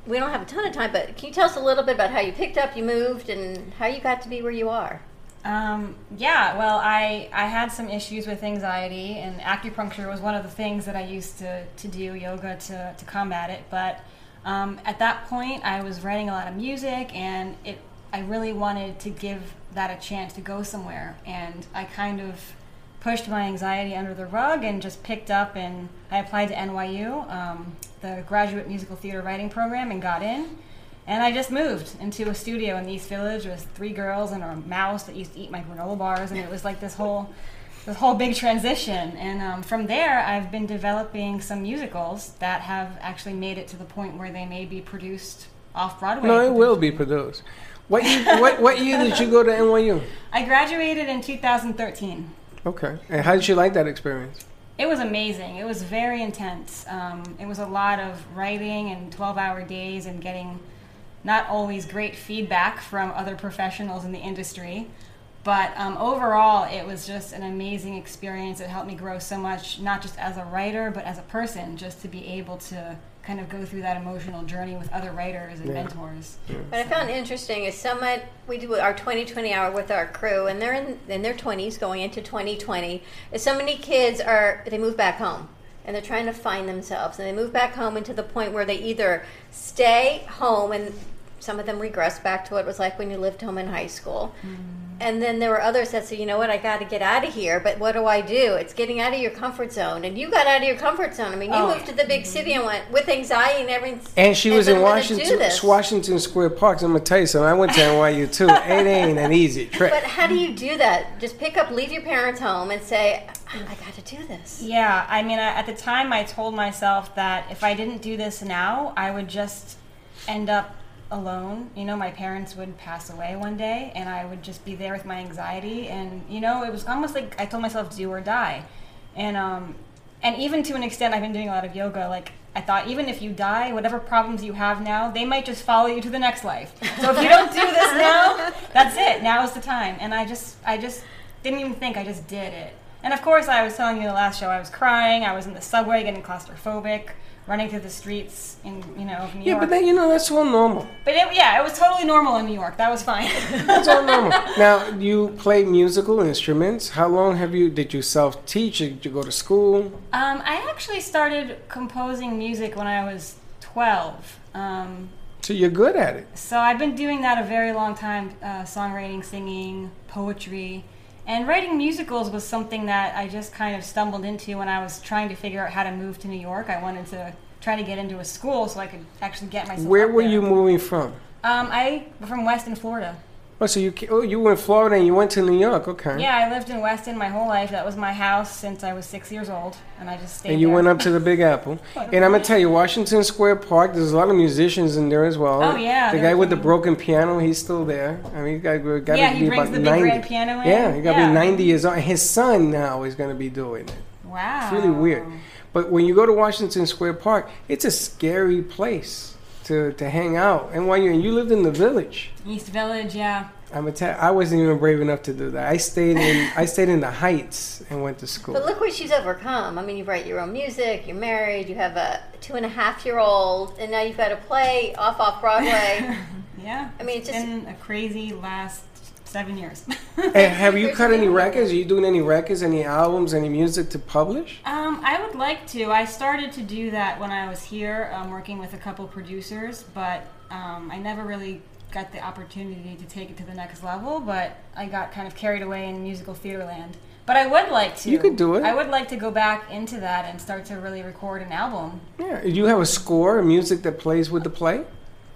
we don't have a ton of time, but can you tell us a little bit about how you picked up, you moved, and how you got to be where you are? Um, yeah, well, I, I had some issues with anxiety, and acupuncture was one of the things that I used to, to do, yoga to, to combat it. But um, at that point, I was writing a lot of music, and it I really wanted to give that a chance to go somewhere. And I kind of pushed my anxiety under the rug and just picked up, and I applied to NYU, um, the Graduate Musical Theater Writing Program, and got in. And I just moved into a studio in the East Village with three girls and a mouse that used to eat my granola bars, and it was like this whole, this whole big transition. And um, from there, I've been developing some musicals that have actually made it to the point where they may be produced off Broadway. No, it will be produced. What year, what, what year did you go to NYU? I graduated in 2013. Okay. And how did you like that experience? It was amazing. It was very intense. Um, it was a lot of writing and 12 hour days and getting not always great feedback from other professionals in the industry. But um, overall, it was just an amazing experience. It helped me grow so much, not just as a writer, but as a person, just to be able to kind of go through that emotional journey with other writers and Yeah. mentors. What I found interesting is someone we do our 2020 hour with our crew, and they're in, in their 20s going into 2020. Is so many kids are they move back home and they're trying to find themselves, and they move back home into the point where they either stay home and some of them regress back to what it was like when you lived home in high school. Mm. And then there were others that said, you know what, I got to get out of here. But what do I do? It's getting out of your comfort zone. And you got out of your comfort zone. I mean, you Oh. moved to the big city and went with anxiety and everything. And she was in "I'm gonna do Washington. Washington Square Park. So I'm gonna tell you something. I went to NYU too. It ain't an easy trip. But how do you do that? Just pick up, leave your parents home, and say, "I got to do this." Yeah, I mean, at the time, I told myself that if I didn't do this now, I would just end up alone. You know, my parents would pass away one day, and I would just be there with my anxiety. And you know, it was almost like I told myself, "Do or die." And um, and even to an extent, I've been doing a lot of yoga. Like I thought, even if you die, whatever problems you have now, they might just follow you to the next life. So if you don't do this now, that's it. Now is the time. And I just, I just didn't even think. I just did it. And of course, I was telling you the last show, I was crying. I was in the subway getting claustrophobic, running through the streets in you know of New Yeah, York. but then you know that's all normal. But it, yeah, it was totally normal in New York. That was fine. That's all normal. now you play musical instruments. How long have you? Did you self teach? Did you go to school? Um, I actually started composing music when I was 12. Um, So you're good at it. so I've been doing that a very long time uh, songwriting, singing, poetry. And writing musicals was something that I just kind of stumbled into when I was trying to figure out how to move to New York. I wanted to try to get into a school so I could actually get myself. Where were there. you moving from? Um, I from Weston, Florida. Oh, so you oh you were in Florida and you went to New York. Okay. Yeah, I lived in Weston my whole life. That was my house since I was six years old, and I just stayed. And you there. went up to the Big Apple. And I'm gonna tell you, Washington Square Park. There's a lot of musicians in there as well. Oh, yeah, The guy with the broken piano, he's still there. I mean, got to Yeah, he be brings about the big 90. grand piano in? Yeah, you got to Yeah. be 90 years old. His son now is gonna be doing it. Wow. It's really weird. But when you go to Washington Square Park, it's a scary place to, to hang out. And while you and you lived in the village, East Village, yeah. I'm a ta- I wasn't even brave enough to do that. I stayed in I stayed in the Heights and went to school. But look what she's overcome. I mean, you write your own music, you're married, you have a two and a half year old, and now you've got to play off off Broadway. Yeah. I mean, it's just been a crazy last seven years. Hey, have you cut any records? Are you doing any records, any albums, any music to publish? Um, I would like to. I started to do that when I was here, um, working with a couple producers, but um, I never really got the opportunity to take it to the next level. But I got kind of carried away in musical theater land. But I would like to. You could do it. I would like to go back into that and start to really record an album. Yeah. Do you have a score, music that plays with the play?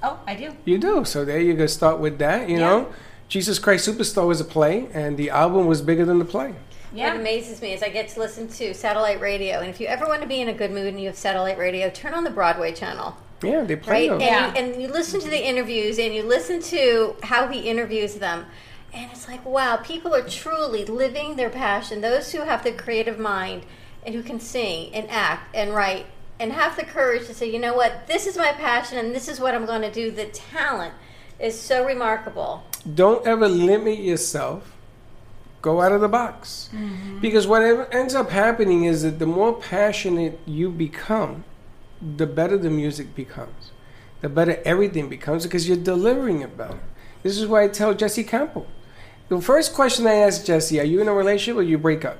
Oh, I do. You do. So there you go. Start with that. You know, Jesus Christ Superstar was a play, and the album was bigger than the play. Yeah. What amazes me is I get to listen to satellite radio, and if you ever want to be in a good mood and you have satellite radio, turn on the Broadway channel. Yeah, they play Right, those. and, you, and you listen to the interviews, and you listen to how he interviews them, and it's like, wow, people are truly living their passion. Those who have the creative mind and who can sing and act and write and have the courage to say, you know what, this is my passion, and this is what I'm going to do. The talent is so remarkable. Don't ever limit yourself. Go out of the box. Mm-hmm. Because whatever ends up happening is that the more passionate you become, the better the music becomes. The better everything becomes because you're delivering it better. This is why I tell Jesse Campbell. The first question I ask Jesse, are you in a relationship or you break up?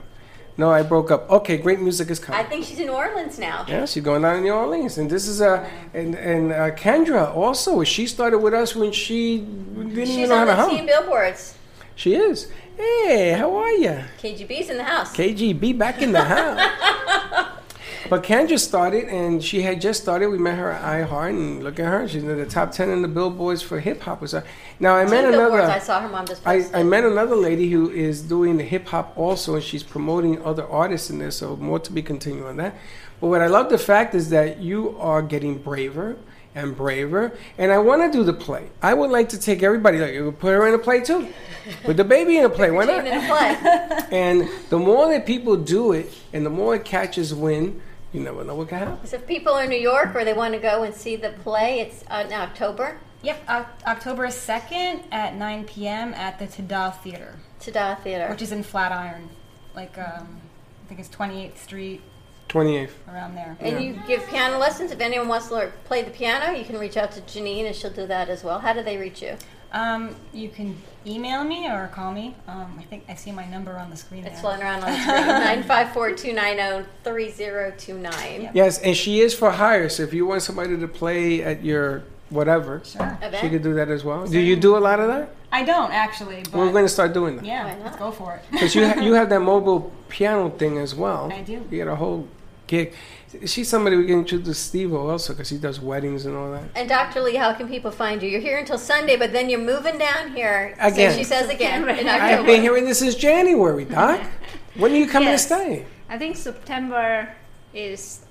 No, I broke up. Okay, great music is coming. I think she's in New Orleans now. Yeah, she's going down in New Orleans, and this is a and and uh, Kendra also. She started with us when she didn't even know how on to the hum. team billboards. She is. Hey, how are you? KGB's in the house. KGB back in the house. but Kendra started, and she had just started. We met her at iHeart, and look at her. She's in the top ten in the billboards for hip hop. Was now I Two met another. I saw her mom just I. I met another lady who is doing the hip hop also, and she's promoting other artists in there. So more to be continued on that. But what I love the fact is that you are getting braver and braver, and I want to do the play. I would like to take everybody. Like, you put her in a play too. Put the baby in a play. Why not? in a play. And the more that people do it, and the more it catches wind, you never know what can happen. So if people are in New York or they want to go and see the play, it's uh, in October. Yep, Oc- October 2nd at 9 p.m. at the Tada Theater. Tada Theater. Which is in Flatiron. Like, um, I think it's 28th Street, 28th. around there. And you give piano lessons. If anyone wants to learn, play the piano, you can reach out to Janine and she'll do that as well. How do they reach you? Um, you can email me or call me. Um, I think I see my number on the screen. It's there. floating around on the screen. 954 290 3029. Yes, and she is for hire. So if you want somebody to play at your whatever, Sure. she could do that as well. Do you do a lot of that? I don't actually, but We're going to start doing that. yeah, let's go for it. Because you ha- you have that mobile piano thing as well. I do. You got a whole gig. She's somebody we can introduce Steve also because he does weddings and all that. And Dr. Lee, how can people find you? You're here until Sunday, but then you're moving down here. Again. So she says again in I've October. been hearing this is January, Doc. when are you coming Yes. to stay? I think September is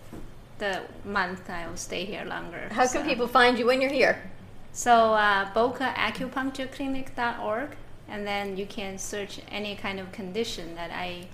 the month I will stay here longer. How can people find you when you're here? So uh, bocaacupunctureclinic.org, and then you can search any kind of condition that I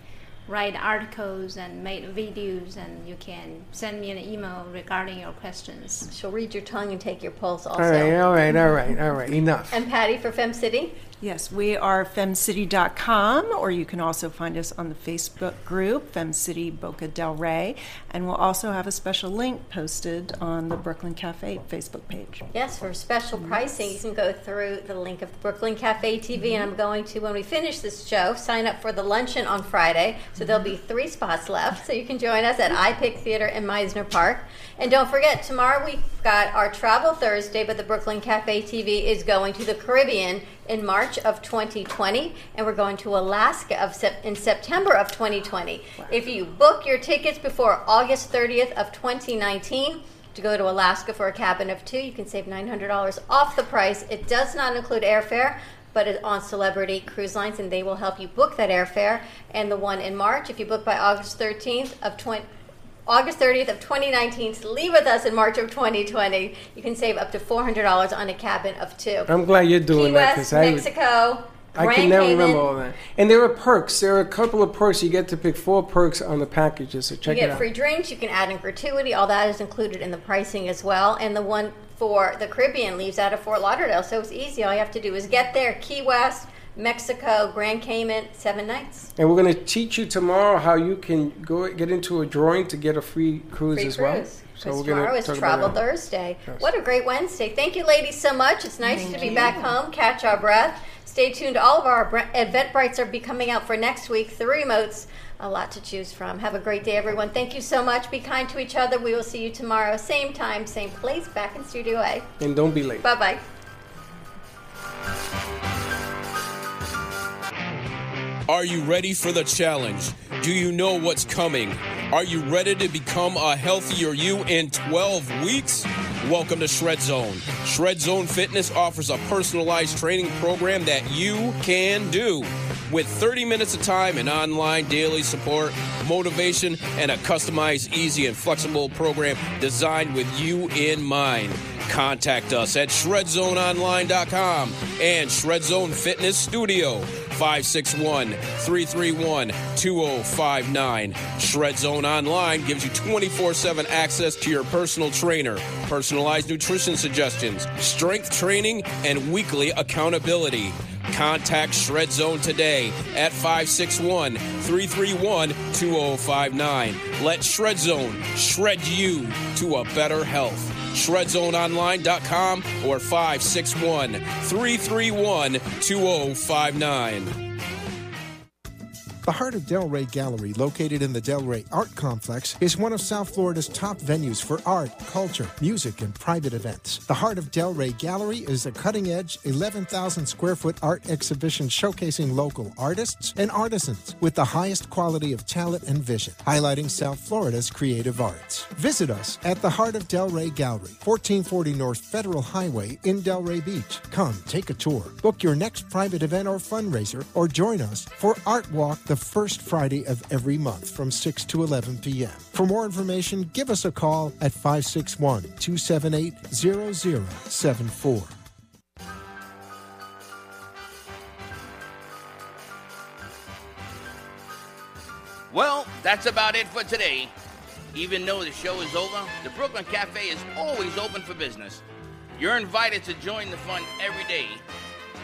write articles and make videos, and you can send me an email regarding your questions. She'll read your tongue and take your pulse also. All right, all right, all right, all right. Enough. And Patty for Fem City? Yes, we are femcity.com, or you can also find us on the Facebook group, FemCity Boca Delray. And we'll also have a special link posted on the Brooklyn Cafe Facebook page. Yes, for special pricing, you can go through the link of the Brooklyn Cafe TV, and I'm going to, when we finish this show, sign up for the luncheon on Friday. So there'll be three spots left, so you can join us at iPic Theater in Mizner Park. And don't forget, tomorrow we've got our Travel Thursday, but the Brooklyn Cafe TV is going to the Caribbean in March of 2020, and we're going to Alaska of sep- in September of 2020. If you book your tickets before August 30th of 2019 to go to Alaska for a cabin of two, you can save $900 off the price. It does not include airfare. But it's on Celebrity Cruise Lines, and they will help you book that airfare. And the one in March, if you book by August 13th of 20, August 30th of 2019 to leave with us in March of 2020, you can save up to $400 on a cabin of two. I'm glad you're doing Key that West, I, Mexico, I Grand can never Cayman. remember all that. And there are perks. There are a couple of perks. You get to pick four perks on the packages. So check you it get out. free drinks. You can add in gratuity. All that is included in the pricing as well. And the one for the Caribbean leaves out of Fort Lauderdale, so it's easy. All you have to do is get there. Key West, Mexico, Grand Cayman, seven nights. And we're going to teach you tomorrow how you can go get into a drawing to get a free cruise Free as well. So we're gonna tomorrow is Travel. Thursday. Yes. What a great Wednesday. Thank you, ladies, so much. It's nice Thank to be you. back home, catch our breath. Stay tuned. All of our event Eventbrites are be coming out for next week. Three remotes, a lot to choose from. Have a great day, everyone. Thank you so much. Be kind to each other. We will see you tomorrow, same time, same place, back in Studio A. And don't be late. Bye bye. Are you ready for the challenge? Do you know what's coming? Are you ready to become a healthier you in 12 weeks? Welcome to Shred Zone. Shred Zone Fitness offers a personalized training program that you can do. With 30 minutes of time and online daily support, motivation, and a customized, easy, and flexible program designed with you in mind. Contact us at shredzoneonline.com and Shred Zone Fitness Studio. 561 331 2059. Shred Zone Online gives you 24 7 access to your personal trainer, personalized nutrition suggestions, strength training, and weekly accountability. Contact Shred Zone today at 561 331 2059. Let Shred Zone shred you to a better health. ShredZoneOnline.com or 561 331 2059. The Heart of Delray Gallery, located in the Delray Art Complex, is one of South Florida's top venues for art, culture, music, and private events. The Heart of Delray Gallery is a cutting edge, 11,000 square foot art exhibition showcasing local artists and artisans with the highest quality of talent and vision, highlighting South Florida's creative arts. Visit us at the Heart of Delray Gallery, 1440 North Federal Highway in Delray Beach. Come, take a tour, book your next private event or fundraiser, or join us for Art Walk the first Friday of every month from 6 to 11 p.m. For more information, give us a call at 561 278 0074. Well, that's about it for today. Even though the show is over, the Brooklyn Cafe is always open for business. You're invited to join the fun every day.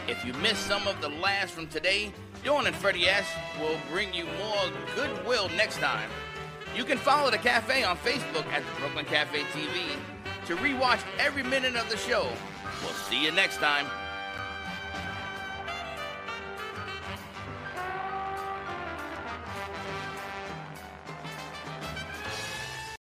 If you missed some of the last from today, Dawn and Freddie S will bring you more goodwill next time. You can follow the cafe on Facebook at the Brooklyn Cafe TV to rewatch every minute of the show. We'll see you next time.